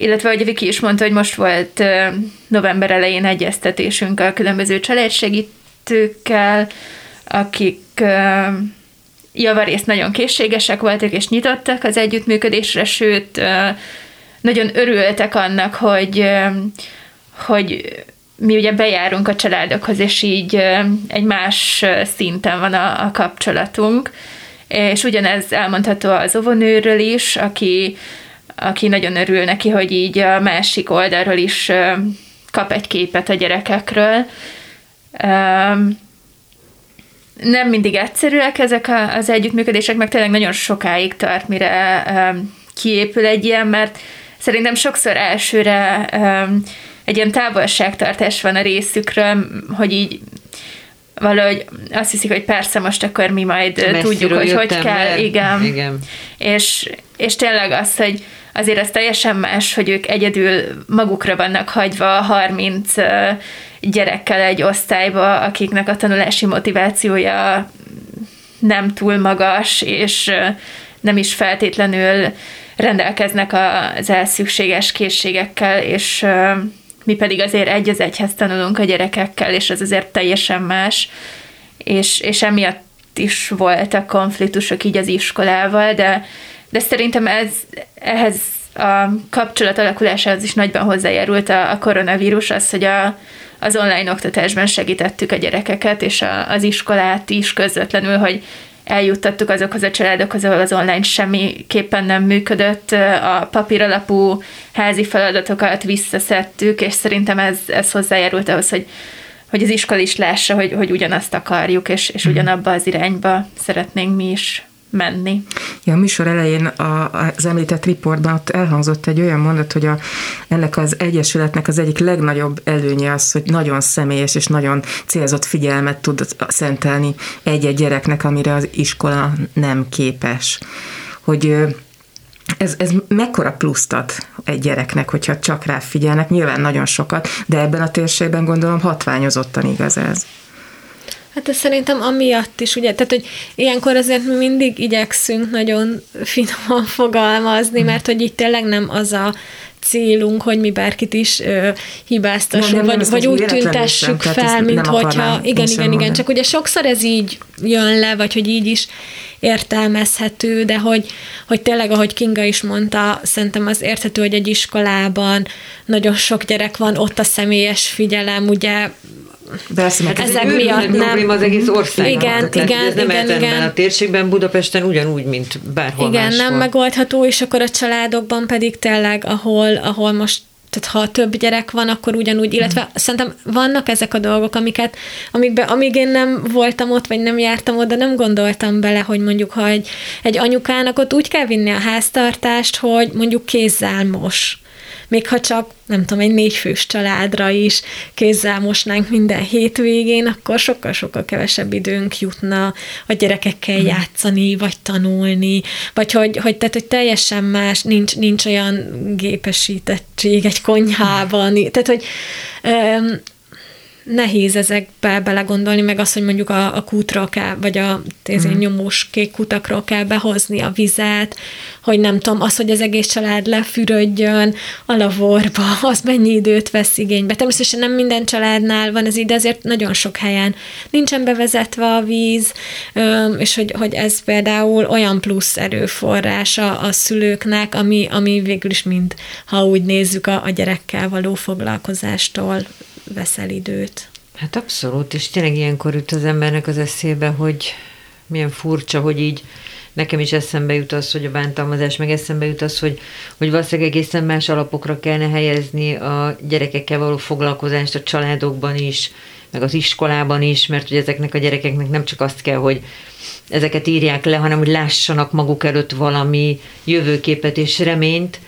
Illetve, hogy Viki is mondta, hogy most volt november elején egyeztetésünk a különböző családsegítőkkel, akik javarészt nagyon készségesek voltak és nyitottak az együttműködésre, sőt, nagyon örültek annak, hogy, hogy mi ugye bejárunk a családokhoz, és így egy más szinten van a, a kapcsolatunk. És ugyanez elmondható az óvonőről is, aki, aki nagyon örül neki, hogy így a másik oldalról is kap egy képet a gyerekekről. Nem mindig egyszerűek ezek az együttműködések, meg tényleg nagyon sokáig tart, mire kiépül egy ilyen, mert szerintem sokszor elsőre egy ilyen távolságtartás van a részükről, hogy így valahogy azt hiszik, hogy persze most akkor mi majd Messziről tudjuk, hogy hogy kell. Le. Igen. Igen. És, és tényleg az, hogy azért az teljesen más, hogy ők egyedül magukra vannak hagyva 30 gyerekkel egy osztályba, akiknek a tanulási motivációja nem túl magas, és nem is feltétlenül rendelkeznek az elszükséges készségekkel, és mi pedig azért egy az egyhez tanulunk a gyerekekkel, és ez azért teljesen más, és, és emiatt is voltak konfliktusok így az iskolával, de, de szerintem ez, ehhez a kapcsolat alakulásához is nagyban hozzájárult a, a koronavírus, az, hogy a, az online oktatásban segítettük a gyerekeket, és a, az iskolát is közvetlenül, hogy eljuttattuk azokhoz a családokhoz, ahol az online semmiképpen nem működött, a papíralapú házi feladatokat visszaszedtük, és szerintem ez, ez hozzájárult ahhoz, hogy, hogy az iskola is lássa, hogy, hogy ugyanazt akarjuk, és, és mhm. ugyanabba az irányba szeretnénk mi is menni. Ja, a műsor elején a, az említett riportban ott elhangzott egy olyan mondat, hogy a, ennek az egyesületnek az egyik legnagyobb előnye az, hogy nagyon személyes és nagyon célzott figyelmet tud szentelni egy-egy gyereknek, amire az iskola nem képes. Hogy ez, ez mekkora pluszt ad egy gyereknek, hogyha csak rá figyelnek, nyilván nagyon sokat, de ebben a térségben gondolom hatványozottan igaz ez. Hát ez szerintem amiatt is, ugye, tehát, hogy ilyenkor azért mi mindig igyekszünk nagyon finoman fogalmazni, mert hogy itt tényleg nem az a célunk, hogy mi bárkit is ö, hibáztassunk, nem, nem, vagy, vagy úgy tüntessük fel, mint hogyha, igen, igen, igen, csak ugye sokszor ez így jön le, vagy hogy így is értelmezhető, de hogy, hogy tényleg, ahogy Kinga is mondta, szerintem az érthető, hogy egy iskolában nagyon sok gyerek van, ott a személyes figyelem, ugye Persze, hát ezek ez miatt nem. probléma az egész országban. Igen, tehát, igen, ez nem igen, igen. a térségben, Budapesten ugyanúgy, mint bárhol Igen, máshol. nem megoldható, és akkor a családokban pedig tényleg, ahol, ahol most tehát ha több gyerek van, akkor ugyanúgy, illetve mm. szerintem vannak ezek a dolgok, amiket, amikbe, amíg én nem voltam ott, vagy nem jártam oda, nem gondoltam bele, hogy mondjuk, ha egy, egy anyukának ott úgy kell vinni a háztartást, hogy mondjuk kézzel mos még ha csak, nem tudom, egy négyfős családra is kézzel mosnánk minden hétvégén, akkor sokkal-sokkal kevesebb időnk jutna a gyerekekkel mm. játszani, vagy tanulni, vagy hogy, hogy, tehát, hogy teljesen más, nincs, nincs olyan gépesítettség egy konyhában, tehát, hogy nehéz ezekbe belegondolni, meg az, hogy mondjuk a, a kútra kell, vagy a mm. nyomós kék kutakról kell behozni a vizet, hogy nem tudom, az, hogy az egész család lefürödjön a lavorba, az mennyi időt vesz igénybe. Természetesen nem minden családnál van ez így, de azért nagyon sok helyen nincsen bevezetve a víz, és hogy, hogy ez például olyan plusz erőforrása a szülőknek, ami, ami végül is mind, ha úgy nézzük, a, a gyerekkel való foglalkozástól veszel időt. Hát abszolút, és tényleg ilyenkor jut az embernek az eszébe, hogy milyen furcsa, hogy így nekem is eszembe jut az, hogy a bántalmazás, meg eszembe jut az, hogy, hogy valószínűleg egészen más alapokra kellene helyezni a gyerekekkel való foglalkozást a családokban is, meg az iskolában is, mert hogy ezeknek a gyerekeknek nem csak azt kell, hogy ezeket írják le, hanem hogy lássanak maguk előtt valami jövőképet és reményt,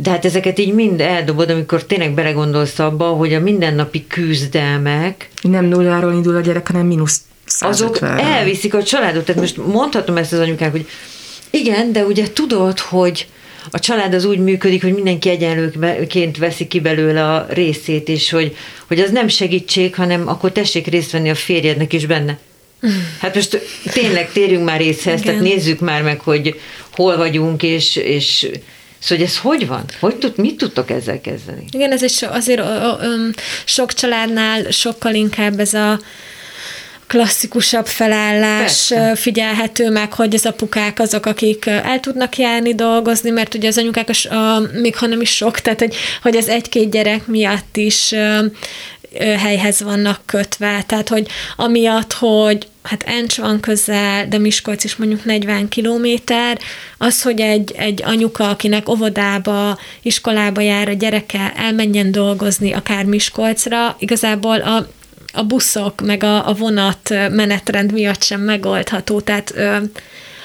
de hát ezeket így mind eldobod, amikor tényleg belegondolsz abba, hogy a mindennapi küzdelmek... Nem nulláról indul a gyerek, hanem mínusz azok elviszik a családot. Tehát most mondhatom ezt az anyukák, hogy igen, de ugye tudod, hogy a család az úgy működik, hogy mindenki egyenlőként veszi ki belőle a részét, és hogy, hogy az nem segítség, hanem akkor tessék részt venni a férjednek is benne. Hát most tényleg térjünk már részhez, tehát nézzük már meg, hogy hol vagyunk, és, és Szóval ez hogy van? Hogy tud, mit tudtok ezzel kezdeni? Igen, ez egy azért sok családnál sokkal inkább ez a klasszikusabb felállás Persze. figyelhető meg, hogy az apukák azok, akik el tudnak járni dolgozni, mert ugye az anyukák, a, a, még ha nem is sok, tehát hogy, hogy az egy-két gyerek miatt is helyhez vannak kötve, tehát hogy amiatt, hogy hát Encs van közel, de Miskolc is mondjuk 40 kilométer, az, hogy egy, egy anyuka, akinek óvodába, iskolába jár a gyereke, elmenjen dolgozni akár Miskolcra, igazából a a buszok, meg a, a vonat menetrend miatt sem megoldható, tehát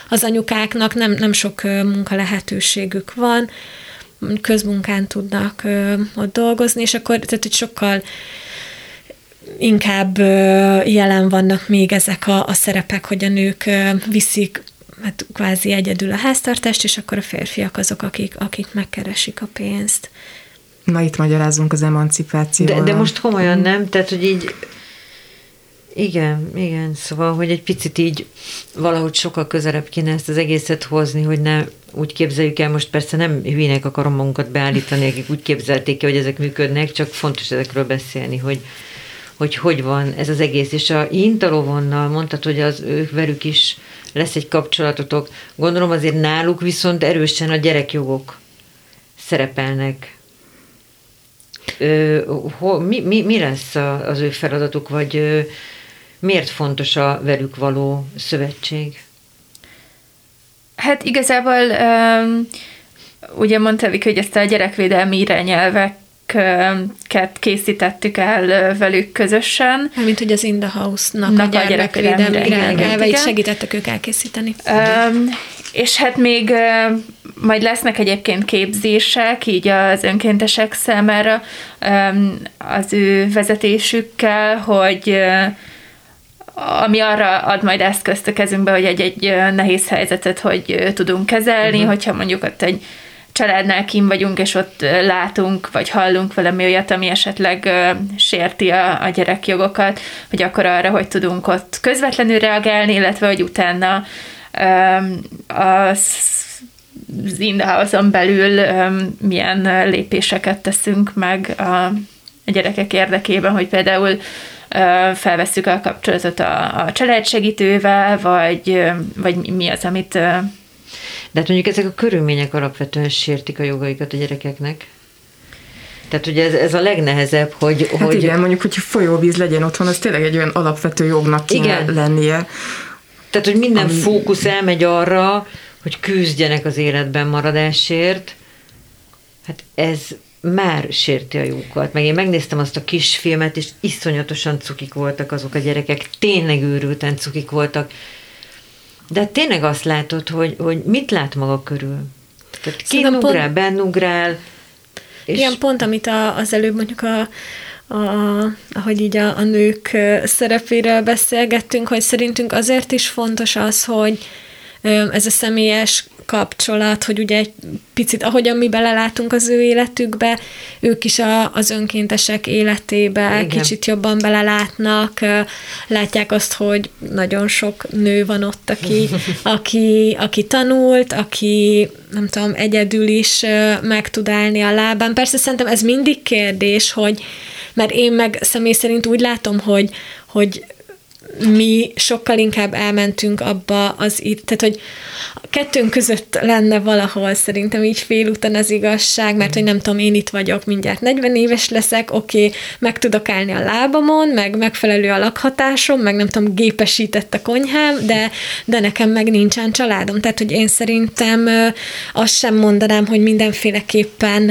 az anyukáknak nem, nem sok munka lehetőségük van, közmunkán tudnak ott dolgozni, és akkor tehát, hogy sokkal inkább jelen vannak még ezek a, a szerepek, hogy a nők viszik hát kvázi egyedül a háztartást, és akkor a férfiak azok, akik, akik megkeresik a pénzt. Na itt magyarázunk az emancipációval. De, de most komolyan nem? Tehát, hogy így igen, igen, szóval, hogy egy picit így valahogy sokkal közelebb kéne ezt az egészet hozni, hogy ne úgy képzeljük el, most persze nem hülyének akarom magunkat beállítani, akik úgy képzelték ki, hogy ezek működnek, csak fontos ezekről beszélni, hogy hogy hogy van ez az egész, és a Intalovonnal mondtad, hogy az ők velük is lesz egy kapcsolatotok. Gondolom azért náluk viszont erősen a gyerekjogok szerepelnek. Ö, ho, mi, mi, mi lesz az ő feladatuk, vagy ö, miért fontos a velük való szövetség? Hát igazából um, ugye mondta hogy ezt a gyerekvédelmi irányelvek készítettük el velük közösen. Mint hogy az In the House-nak a, a gyerekvédelmi irányelveit segítettek ők elkészíteni. Um, és hát még majd lesznek egyébként képzések, így az önkéntesek számára az ő vezetésükkel, hogy ami arra ad majd eszközt a kezünkbe, hogy egy-egy nehéz helyzetet hogy tudunk kezelni, uh-huh. hogyha mondjuk ott egy családnál kim vagyunk, és ott látunk, vagy hallunk valami olyat, ami esetleg sérti a, a gyerekjogokat, hogy akkor arra, hogy tudunk ott közvetlenül reagálni, illetve hogy utána az az in belül milyen lépéseket teszünk meg a, gyerekek érdekében, hogy például felvesszük a kapcsolatot a, a családsegítővel, vagy, vagy mi az, amit... De hát mondjuk ezek a körülmények alapvetően sértik a jogaikat a gyerekeknek. Tehát ugye ez, ez a legnehezebb, hogy... Hát hogy... igen, mondjuk, hogy folyóvíz legyen otthon, az tényleg egy olyan alapvető jognak kéne igen. lennie. Tehát, hogy minden ami... fókusz elmegy arra, hogy küzdjenek az életben maradásért. Hát ez már sérti a jókat. Meg én megnéztem azt a kis filmet, és iszonyatosan cukik voltak azok a gyerekek, tényleg őrülten cukik voltak. De tényleg azt látod, hogy, hogy mit lát maga körül. Tehát kinugrál, pont... bennugrál. És... Igen, pont amit a, az előbb mondjuk a, a, ahogy így a, a nők szerepéről beszélgettünk, hogy szerintünk azért is fontos az, hogy ez a személyes kapcsolat, hogy ugye egy picit, ahogyan mi belelátunk az ő életükbe, ők is a, az önkéntesek életébe Igen. kicsit jobban belelátnak, látják azt, hogy nagyon sok nő van ott, aki, aki, aki tanult, aki nem tudom, egyedül is meg tud állni a lábán. Persze szerintem ez mindig kérdés, hogy mert én meg személy szerint úgy látom, hogy, hogy mi sokkal inkább elmentünk abba az, tehát hogy a kettőnk között lenne valahol szerintem így félúton az igazság, mert hogy nem tudom, én itt vagyok, mindjárt 40 éves leszek, oké, okay, meg tudok állni a lábamon, meg megfelelő a lakhatásom, meg nem tudom, gépesített a konyhám, de, de nekem meg nincsen családom. Tehát, hogy én szerintem azt sem mondanám, hogy mindenféleképpen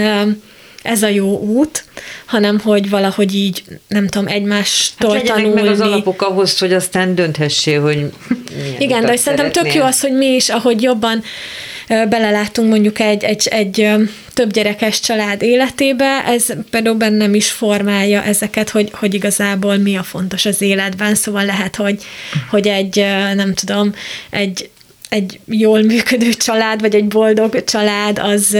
ez a jó út, hanem hogy valahogy így, nem tudom, egymástól hát tanulni. meg az alapok ahhoz, hogy aztán dönthessél, hogy Igen, de szerintem tök jó az, hogy mi is, ahogy jobban belelátunk mondjuk egy, egy, egy több gyerekes család életébe, ez például bennem is formálja ezeket, hogy, hogy igazából mi a fontos az életben, szóval lehet, hogy, hogy egy, nem tudom, egy egy jól működő család, vagy egy boldog család, az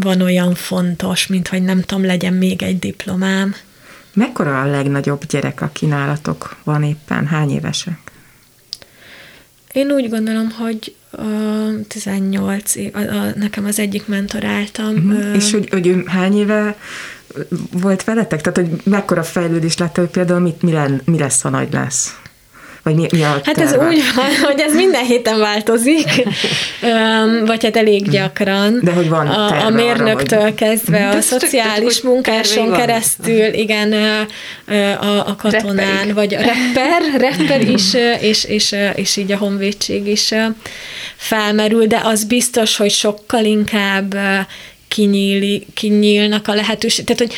van olyan fontos, mint hogy nem tudom, legyen még egy diplomám. Mekkora a legnagyobb gyerek, aki nálatok van éppen? Hány évesek? Én úgy gondolom, hogy uh, 18 év, a, a, nekem az egyik mentoráltam. Uh-huh. És hogy, hogy ő hány éve volt veletek? Tehát, hogy mekkora fejlődés lett, hogy például mit, mi, len, mi lesz, ha nagy lesz? Vagy mi, mi a Hát ez úgy van, hogy ez minden héten változik, vagy hát elég gyakran. De hogy van A, a mérnöktől arra, hogy... kezdve, a szociális munkáson keresztül, igen, a, a katonán, Rapperig. vagy a rapper, rapper is, és, és, és így a honvédség is felmerül, de az biztos, hogy sokkal inkább kinyíli, kinyílnak a lehetőség. Tehát, hogy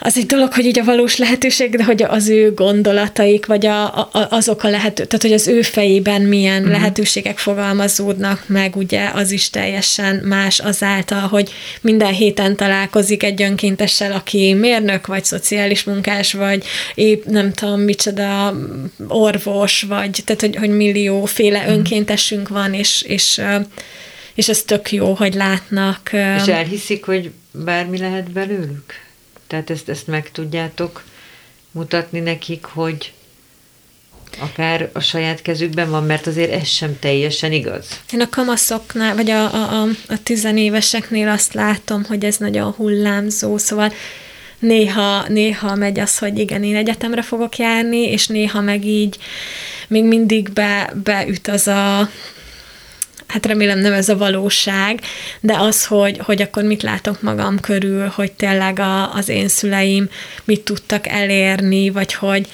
az egy dolog, hogy így a valós lehetőség, de hogy az ő gondolataik, vagy a, a, azok a lehető, tehát hogy az ő fejében milyen uh-huh. lehetőségek fogalmazódnak meg, ugye az is teljesen más azáltal, hogy minden héten találkozik egy önkéntessel, aki mérnök, vagy szociális munkás, vagy épp nem tudom micsoda orvos, vagy tehát hogy, hogy millióféle uh-huh. önkéntesünk van, és, és és ez tök jó, hogy látnak. És elhiszik, hogy bármi lehet belőlük? Tehát ezt, ezt meg tudjátok mutatni nekik, hogy akár a saját kezükben van, mert azért ez sem teljesen igaz. Én a kamaszoknál, vagy a, a, a, a tizenéveseknél azt látom, hogy ez nagyon hullámzó, szóval néha, néha megy az, hogy igen, én egyetemre fogok járni, és néha meg így még mindig be, beüt az a hát remélem nem ez a valóság, de az, hogy, hogy akkor mit látok magam körül, hogy tényleg a, az én szüleim mit tudtak elérni, vagy hogy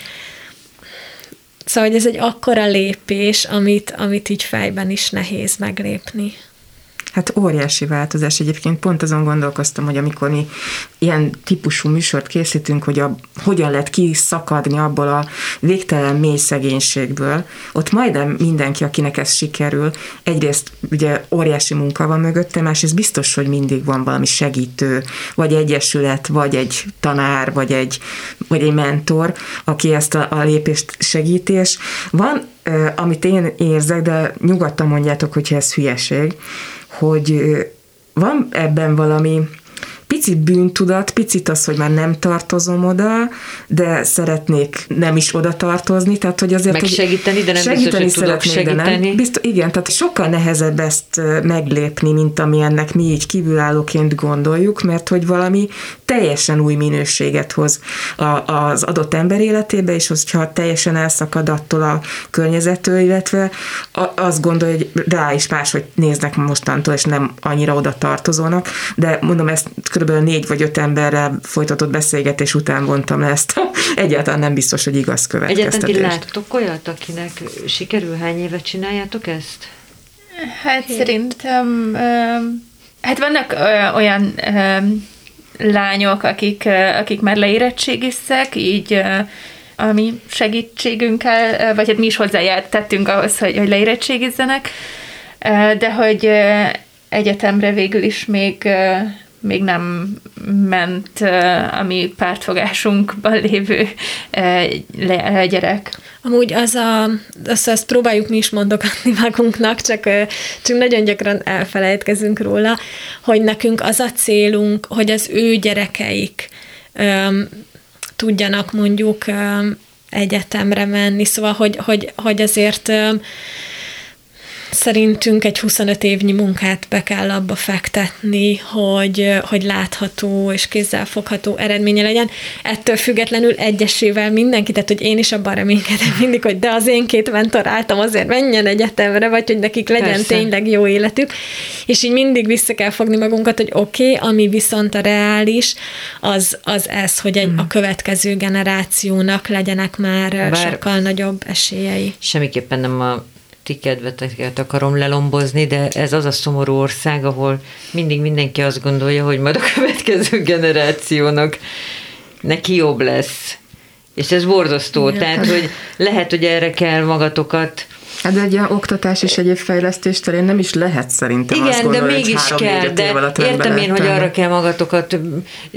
Szóval hogy ez egy akkora lépés, amit, amit így fejben is nehéz meglépni. Hát óriási változás. Egyébként pont azon gondolkoztam, hogy amikor mi ilyen típusú műsort készítünk, hogy a, hogyan lehet kiszakadni abból a végtelen mély szegénységből, ott majdnem mindenki, akinek ez sikerül, egyrészt ugye óriási munka van mögötte, másrészt biztos, hogy mindig van valami segítő, vagy egyesület, vagy egy tanár, vagy egy, vagy egy mentor, aki ezt a, a lépést segíti, van, amit én érzek, de nyugodtan mondjátok, hogyha ez hülyeség, hogy van ebben valami picit bűntudat, picit az, hogy már nem tartozom oda, de szeretnék nem is oda tartozni, tehát hogy azért... Meg segíteni, de nem segíteni biztos, hogy segíteni. De nem. Biztos, igen, tehát sokkal nehezebb ezt meglépni, mint ami ennek mi így kívülállóként gondoljuk, mert hogy valami teljesen új minőséget hoz a, az adott ember életébe, és hogyha teljesen elszakad attól a környezetől, illetve azt gondolja, hogy rá is máshogy néznek mostantól, és nem annyira oda tartozónak, de mondom, ezt körülbelül négy vagy öt emberrel folytatott beszélgetés után vontam le ezt. Egyáltalán nem biztos, hogy igaz következtetés. Egyáltalán ti láttok olyat, akinek sikerül? Hány évet csináljátok ezt? Hát Hét. szerintem hát vannak olyan lányok, akik, akik már leérettségiztek, így a mi segítségünkkel, vagy hát mi is hozzájártettünk ahhoz, hogy, hogy leérettségizzenek, de hogy egyetemre végül is még még nem ment a mi pártfogásunkban lévő gyerek. Amúgy az a, azt, azt próbáljuk mi is mondogatni magunknak, csak, csak nagyon gyakran elfelejtkezünk róla, hogy nekünk az a célunk, hogy az ő gyerekeik um, tudjanak mondjuk um, egyetemre menni, szóval, hogy, hogy, hogy azért um, Szerintünk egy 25 évnyi munkát be kell abba fektetni, hogy, hogy látható és kézzelfogható eredménye legyen. Ettől függetlenül egyesével mindenki, tehát hogy én is abban reménykedem mindig, hogy de az én két mentoráltam, azért menjen egyetemre, vagy hogy nekik legyen Persze. tényleg jó életük. És így mindig vissza kell fogni magunkat, hogy oké, okay, ami viszont a reális, az, az ez, hogy egy, hmm. a következő generációnak legyenek már Bár sokkal nagyobb esélyei. Semmiképpen nem a ti kedveteket akarom lelombozni, de ez az a szomorú ország, ahol mindig mindenki azt gondolja, hogy majd a következő generációnak neki jobb lesz. És ez borzasztó. Ja. Tehát, hogy lehet, hogy erre kell magatokat Hát de egy ilyen oktatás és egyéb fejlesztés terén nem is lehet szerintem Igen, azt gondolni, de mégis hogy kell, de értem én, hogy arra kell magatokat,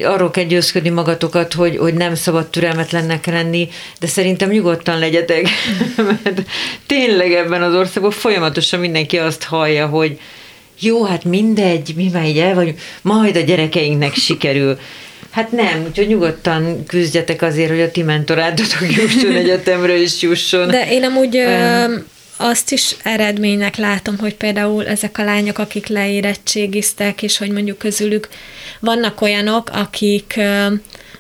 arról kell győzködni magatokat, hogy, hogy nem szabad türelmetlennek lenni, de szerintem nyugodtan legyetek, mert tényleg ebben az országban folyamatosan mindenki azt hallja, hogy jó, hát mindegy, mi már így el vagyunk, majd a gyerekeinknek sikerül. Hát nem, úgyhogy nyugodtan küzdjetek azért, hogy a ti mentorátotok jusson egyetemre is jusson. De én amúgy um, azt is eredménynek látom, hogy például ezek a lányok, akik leérettségiztek, és hogy mondjuk közülük vannak olyanok, akik,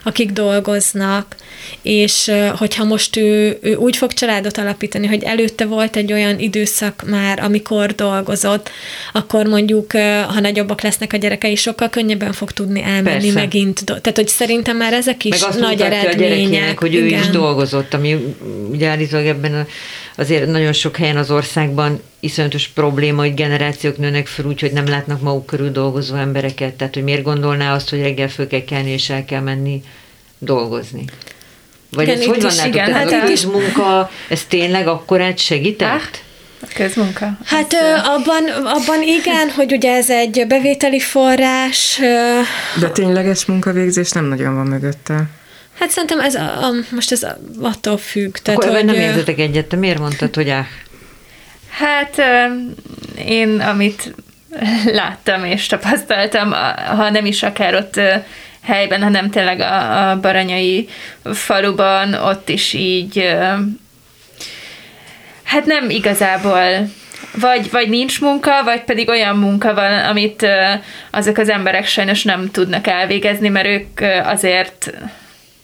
akik dolgoznak, és hogyha most ő, ő úgy fog családot alapítani, hogy előtte volt egy olyan időszak már, amikor dolgozott, akkor mondjuk, ha nagyobbak lesznek a gyerekei, sokkal könnyebben fog tudni elmenni Persze. megint. Tehát, hogy szerintem már ezek is Meg azt nagy eredmények. A hogy ő Igen. is dolgozott, ami ugye állítólag ebben a, azért nagyon sok helyen az országban iszonyatos probléma, hogy generációk nőnek fel úgy, hogy nem látnak maguk körül dolgozó embereket. Tehát, hogy miért gondolná azt, hogy reggel föl kell kelni és el kell menni dolgozni? Vagy igen, ez hogy van nálatok? Igen, hát a közmunka, ez tényleg akkorát segített? Hát, a közmunka? Hát ö, abban, abban igen, hogy ugye ez egy bevételi forrás. De tényleges munkavégzés nem nagyon van mögötte. Hát szerintem ez a, a, most ez attól függ. Tehát, Akkor hogy, nem értetek egyet, te miért mondtad, hogy áh? Hát én, amit láttam és tapasztaltam, ha nem is akár ott helyben, hanem tényleg a, a baranyai faluban, ott is így hát nem igazából vagy, vagy nincs munka, vagy pedig olyan munka van, amit azok az emberek sajnos nem tudnak elvégezni, mert ők azért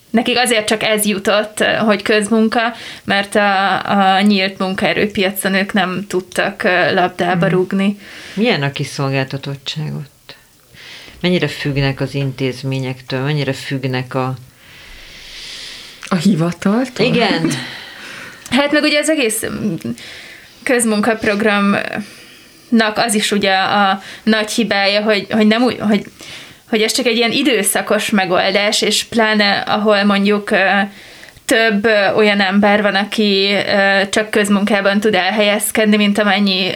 nekik azért csak ez jutott, hogy közmunka, mert a, a nyílt munkaerőpiacon ők nem tudtak labdába mhm. rúgni. Milyen a kiszolgáltatottságot? Mennyire függnek az intézményektől, mennyire függnek a... A hivataltól? Igen. Hát meg ugye az egész közmunkaprogramnak az is ugye a nagy hibája, hogy, hogy nem úgy, hogy, hogy ez csak egy ilyen időszakos megoldás, és pláne ahol mondjuk több olyan ember van, aki csak közmunkában tud elhelyezkedni, mint amennyi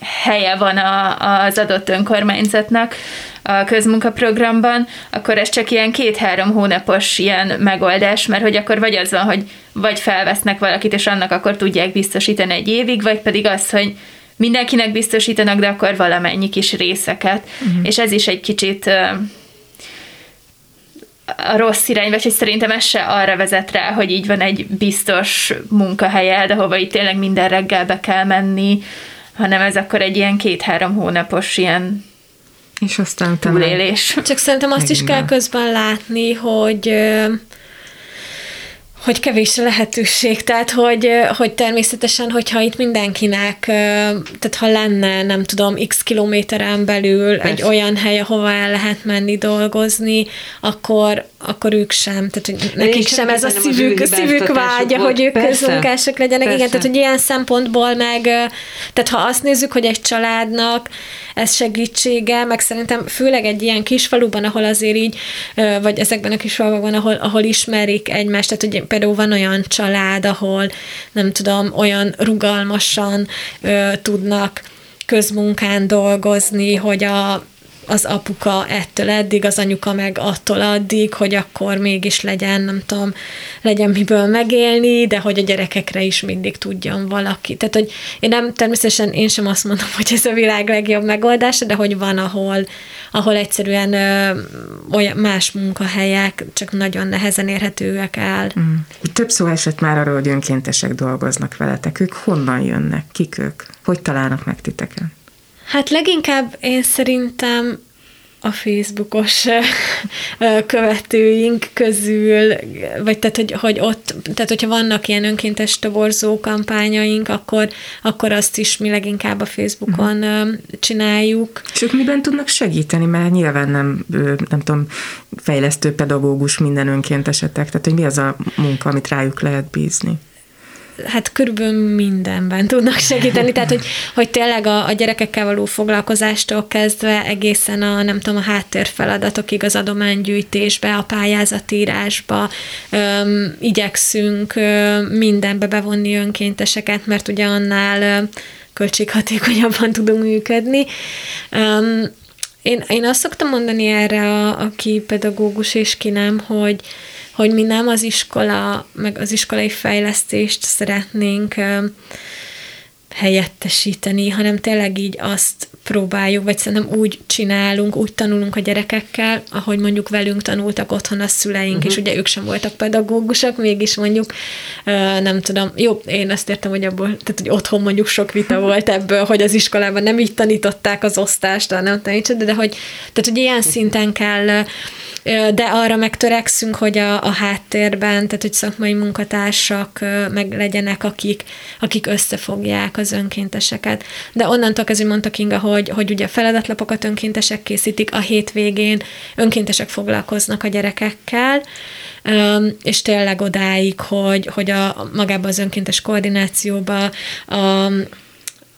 helye van a, az adott önkormányzatnak a közmunkaprogramban, akkor ez csak ilyen két-három hónapos ilyen megoldás, mert hogy akkor vagy az van, hogy vagy felvesznek valakit, és annak akkor tudják biztosítani egy évig, vagy pedig az, hogy mindenkinek biztosítanak, de akkor valamennyi kis részeket. Uh-huh. És ez is egy kicsit a rossz irány, vagy hogy szerintem ez se arra vezet rá, hogy így van egy biztos munkahelyed, ahova itt tényleg minden reggel be kell menni, hanem ez akkor egy ilyen két-három hónapos ilyen és aztán túlélés. Csak szerintem azt is kell közben látni, hogy hogy kevés lehetőség, tehát hogy, hogy természetesen, hogyha itt mindenkinek, tehát ha lenne, nem tudom, x kilométeren belül Persze. egy olyan hely, ahova el lehet menni dolgozni, akkor, akkor ők sem, tehát hogy nekik sem ez a szívük, szívük vágya, hogy ők közmunkások legyenek. Persze. Igen, tehát hogy ilyen szempontból meg, tehát ha azt nézzük, hogy egy családnak ez segítsége, meg szerintem főleg egy ilyen kisfaluban, ahol azért így, vagy ezekben a kisfalukban, ahol, ahol ismerik egymást, tehát hogy például van olyan család, ahol nem tudom, olyan rugalmasan ö, tudnak közmunkán dolgozni, hogy a az apuka ettől eddig, az anyuka meg attól addig, hogy akkor mégis legyen, nem tudom, legyen miből megélni, de hogy a gyerekekre is mindig tudjon valaki. Tehát, hogy én nem, természetesen én sem azt mondom, hogy ez a világ legjobb megoldása, de hogy van, ahol, ahol egyszerűen ö, olyan más munkahelyek csak nagyon nehezen érhetőek el. Mm. Több szó esett már arról, hogy önkéntesek dolgoznak veletek. Ők honnan jönnek? Kik ők? Hogy találnak meg titeket? Hát leginkább én szerintem a Facebookos követőink közül, vagy tehát, hogy, hogy ott, tehát hogyha vannak ilyen önkéntes toborzó kampányaink, akkor, akkor azt is mi leginkább a Facebookon uh-huh. csináljuk. És ők miben tudnak segíteni, mert nyilván nem, nem tudom, fejlesztő pedagógus minden önkéntesetek, tehát hogy mi az a munka, amit rájuk lehet bízni? Hát körülbelül mindenben tudnak segíteni, tehát hogy, hogy tényleg a, a gyerekekkel való foglalkozástól kezdve egészen a, nem tudom, a háttérfeladatokig, az adománygyűjtésbe, a pályázatírásba öm, igyekszünk öm, mindenbe bevonni önkénteseket, mert ugye annál költséghatékonyabban tudunk működni. Öm, én, én azt szoktam mondani erre, a, aki pedagógus és ki nem, hogy, hogy mi nem az iskola, meg az iskolai fejlesztést szeretnénk helyettesíteni, hanem tényleg így azt próbáljuk, vagy szerintem úgy csinálunk, úgy tanulunk a gyerekekkel, ahogy mondjuk velünk tanultak otthon a szüleink, uh-huh. és ugye ők sem voltak pedagógusok, mégis mondjuk, nem tudom, jó, én ezt értem, hogy abból, tehát hogy otthon mondjuk sok vita volt ebből, hogy az iskolában nem így tanították az osztást, nem tanítsad, de, de hogy, tehát, hogy ilyen szinten kell de arra megtörekszünk, hogy a, a háttérben, tehát hogy szakmai munkatársak meg legyenek, akik, akik összefogják az önkénteseket. De onnantól kezdve mondta Kinga, hogy, hogy ugye feladatlapokat önkéntesek készítik, a hétvégén önkéntesek foglalkoznak a gyerekekkel, és tényleg odáig, hogy, hogy a, magába az önkéntes koordinációba, a,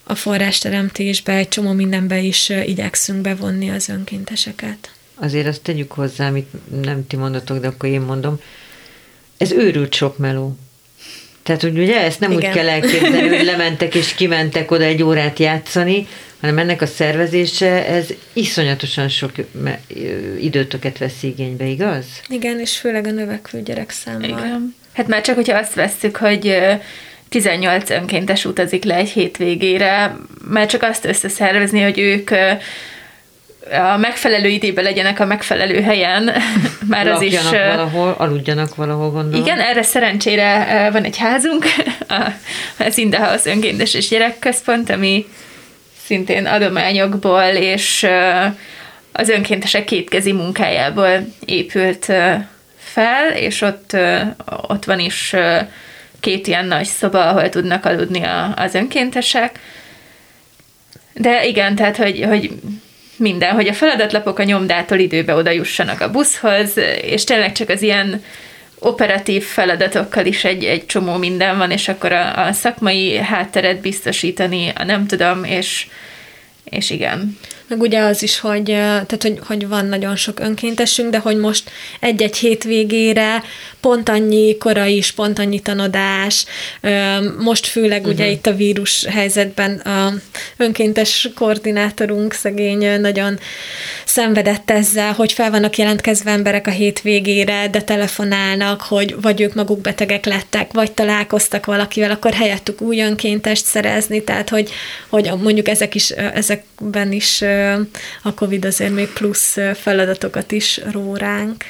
a forrásteremtésbe, egy csomó mindenbe is igyekszünk bevonni az önkénteseket azért azt tegyük hozzá, amit nem ti mondatok, de akkor én mondom, ez őrült sok meló. Tehát, hogy ugye ezt nem Igen. úgy kell elképzelni, hogy lementek és kimentek oda egy órát játszani, hanem ennek a szervezése, ez iszonyatosan sok időtöket vesz igénybe, igaz? Igen, és főleg a növekvő gyerek számmal. Igen. Hát már csak, hogyha azt vesszük, hogy 18 önkéntes utazik le egy hétvégére, már csak azt összeszervezni, hogy ők a megfelelő időben legyenek a megfelelő helyen, már az is... valahol, aludjanak valahol, gondolom. Igen, erre szerencsére van egy házunk, az Indahouse önkéntes és gyerekközpont, ami szintén adományokból és az önkéntesek kétkezi munkájából épült fel, és ott, ott van is két ilyen nagy szoba, ahol tudnak aludni az önkéntesek. De igen, tehát, hogy, hogy minden, hogy a feladatlapok a nyomdától időbe oda jussanak a buszhoz, és tényleg csak az ilyen operatív feladatokkal is egy, egy csomó minden van, és akkor a, a szakmai hátteret biztosítani, a nem tudom, és, és igen. Meg ugye az is, hogy, tehát, hogy, hogy van nagyon sok önkéntesünk, de hogy most egy-egy hétvégére pont annyi korai pont annyi tanodás, most főleg uh-huh. ugye mhm. itt a vírus helyzetben a önkéntes koordinátorunk szegény nagyon szenvedett ezzel, hogy fel vannak jelentkezve emberek a hétvégére, de telefonálnak, hogy vagy ők maguk betegek lettek, vagy találkoztak valakivel, akkor helyettük új önkéntest szerezni, tehát hogy, hogy mondjuk ezek is, ezekben is a Covid azért még plusz feladatokat is ró ránk.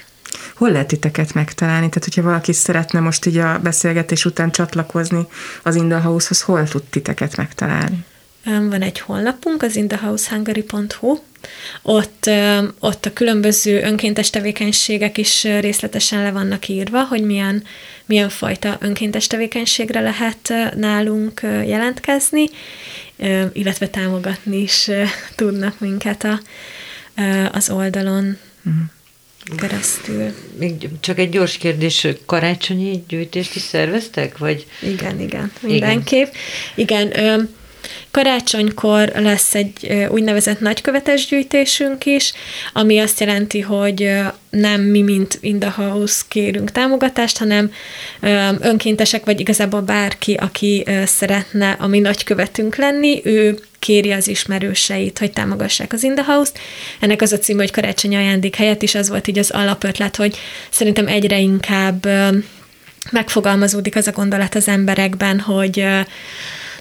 Hol lehet titeket megtalálni? Tehát, hogyha valaki szeretne most így a beszélgetés után csatlakozni az Indahouse-hoz, hol tud titeket megtalálni? Van egy honlapunk, az indahousehungary.hu, ott, ott a különböző önkéntes tevékenységek is részletesen le vannak írva, hogy milyen, milyen fajta önkéntes tevékenységre lehet nálunk jelentkezni, illetve támogatni is tudnak minket a, az oldalon. Uh-huh keresztül. Még csak egy gyors kérdés, karácsonyi gyűjtést is szerveztek? Vagy? Igen, igen, mindenképp. Igen, igen Karácsonykor lesz egy úgynevezett nagykövetes gyűjtésünk is, ami azt jelenti, hogy nem mi, mint In kérünk támogatást, hanem önkéntesek, vagy igazából bárki, aki szeretne a mi nagykövetünk lenni, ő kéri az ismerőseit, hogy támogassák az In the House-t. Ennek az a cím, hogy karácsony ajándék helyett is az volt így az alapötlet, hogy szerintem egyre inkább megfogalmazódik az a gondolat az emberekben, hogy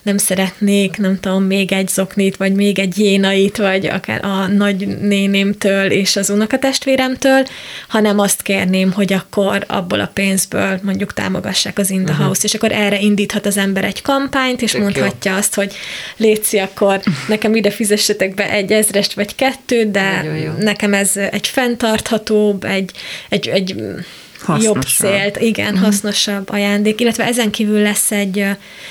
nem szeretnék, nem tudom, még egy zoknit, vagy még egy jénait, vagy akár a nagy nénémtől és az unokatestvéremtől, hanem azt kérném, hogy akkor abból a pénzből mondjuk támogassák az Inda uh-huh. House, és akkor erre indíthat az ember egy kampányt, és Tök mondhatja jó. azt, hogy létszi, akkor nekem ide fizessetek be egy ezrest vagy kettőt, de nekem ez egy fenntarthatóbb, egy, egy, egy. Jobb célt, igen, uh-huh. hasznosabb ajándék, illetve ezen kívül lesz egy,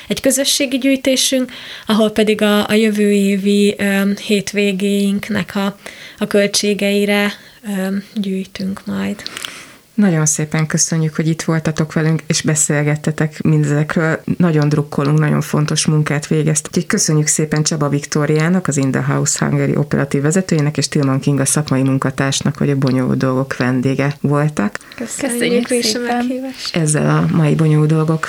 egy közösségi gyűjtésünk, ahol pedig a, a jövő évi um, hétvégéinknek a, a költségeire um, gyűjtünk majd. Nagyon szépen köszönjük, hogy itt voltatok velünk, és beszélgettetek mindezekről. Nagyon drukkolunk, nagyon fontos munkát végeztek. Úgyhogy köszönjük szépen Csaba Viktóriának, az In the House Hungary operatív vezetőjének, és Tilman King a szakmai munkatársnak, hogy a bonyolult dolgok vendége voltak. Köszönjük, Köszönjük szépen. Ezzel a mai bonyolult dolgok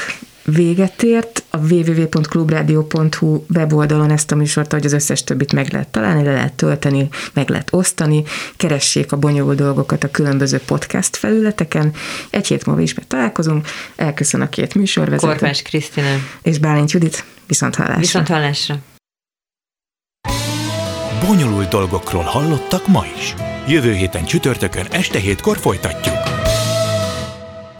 véget ért. A www.clubradio.hu weboldalon ezt a műsort, ahogy az összes többit meg lehet találni, le lehet tölteni, meg lehet osztani. Keressék a bonyolult dolgokat a különböző podcast felületeken. Egy hét múlva ismét találkozunk. Elköszön a két műsorvezető. Korpás Krisztina. És Bálint Judit. Viszont hallásra. Viszont hallásra. Bonyolult dolgokról hallottak ma is. Jövő héten csütörtökön este hétkor folytatjuk.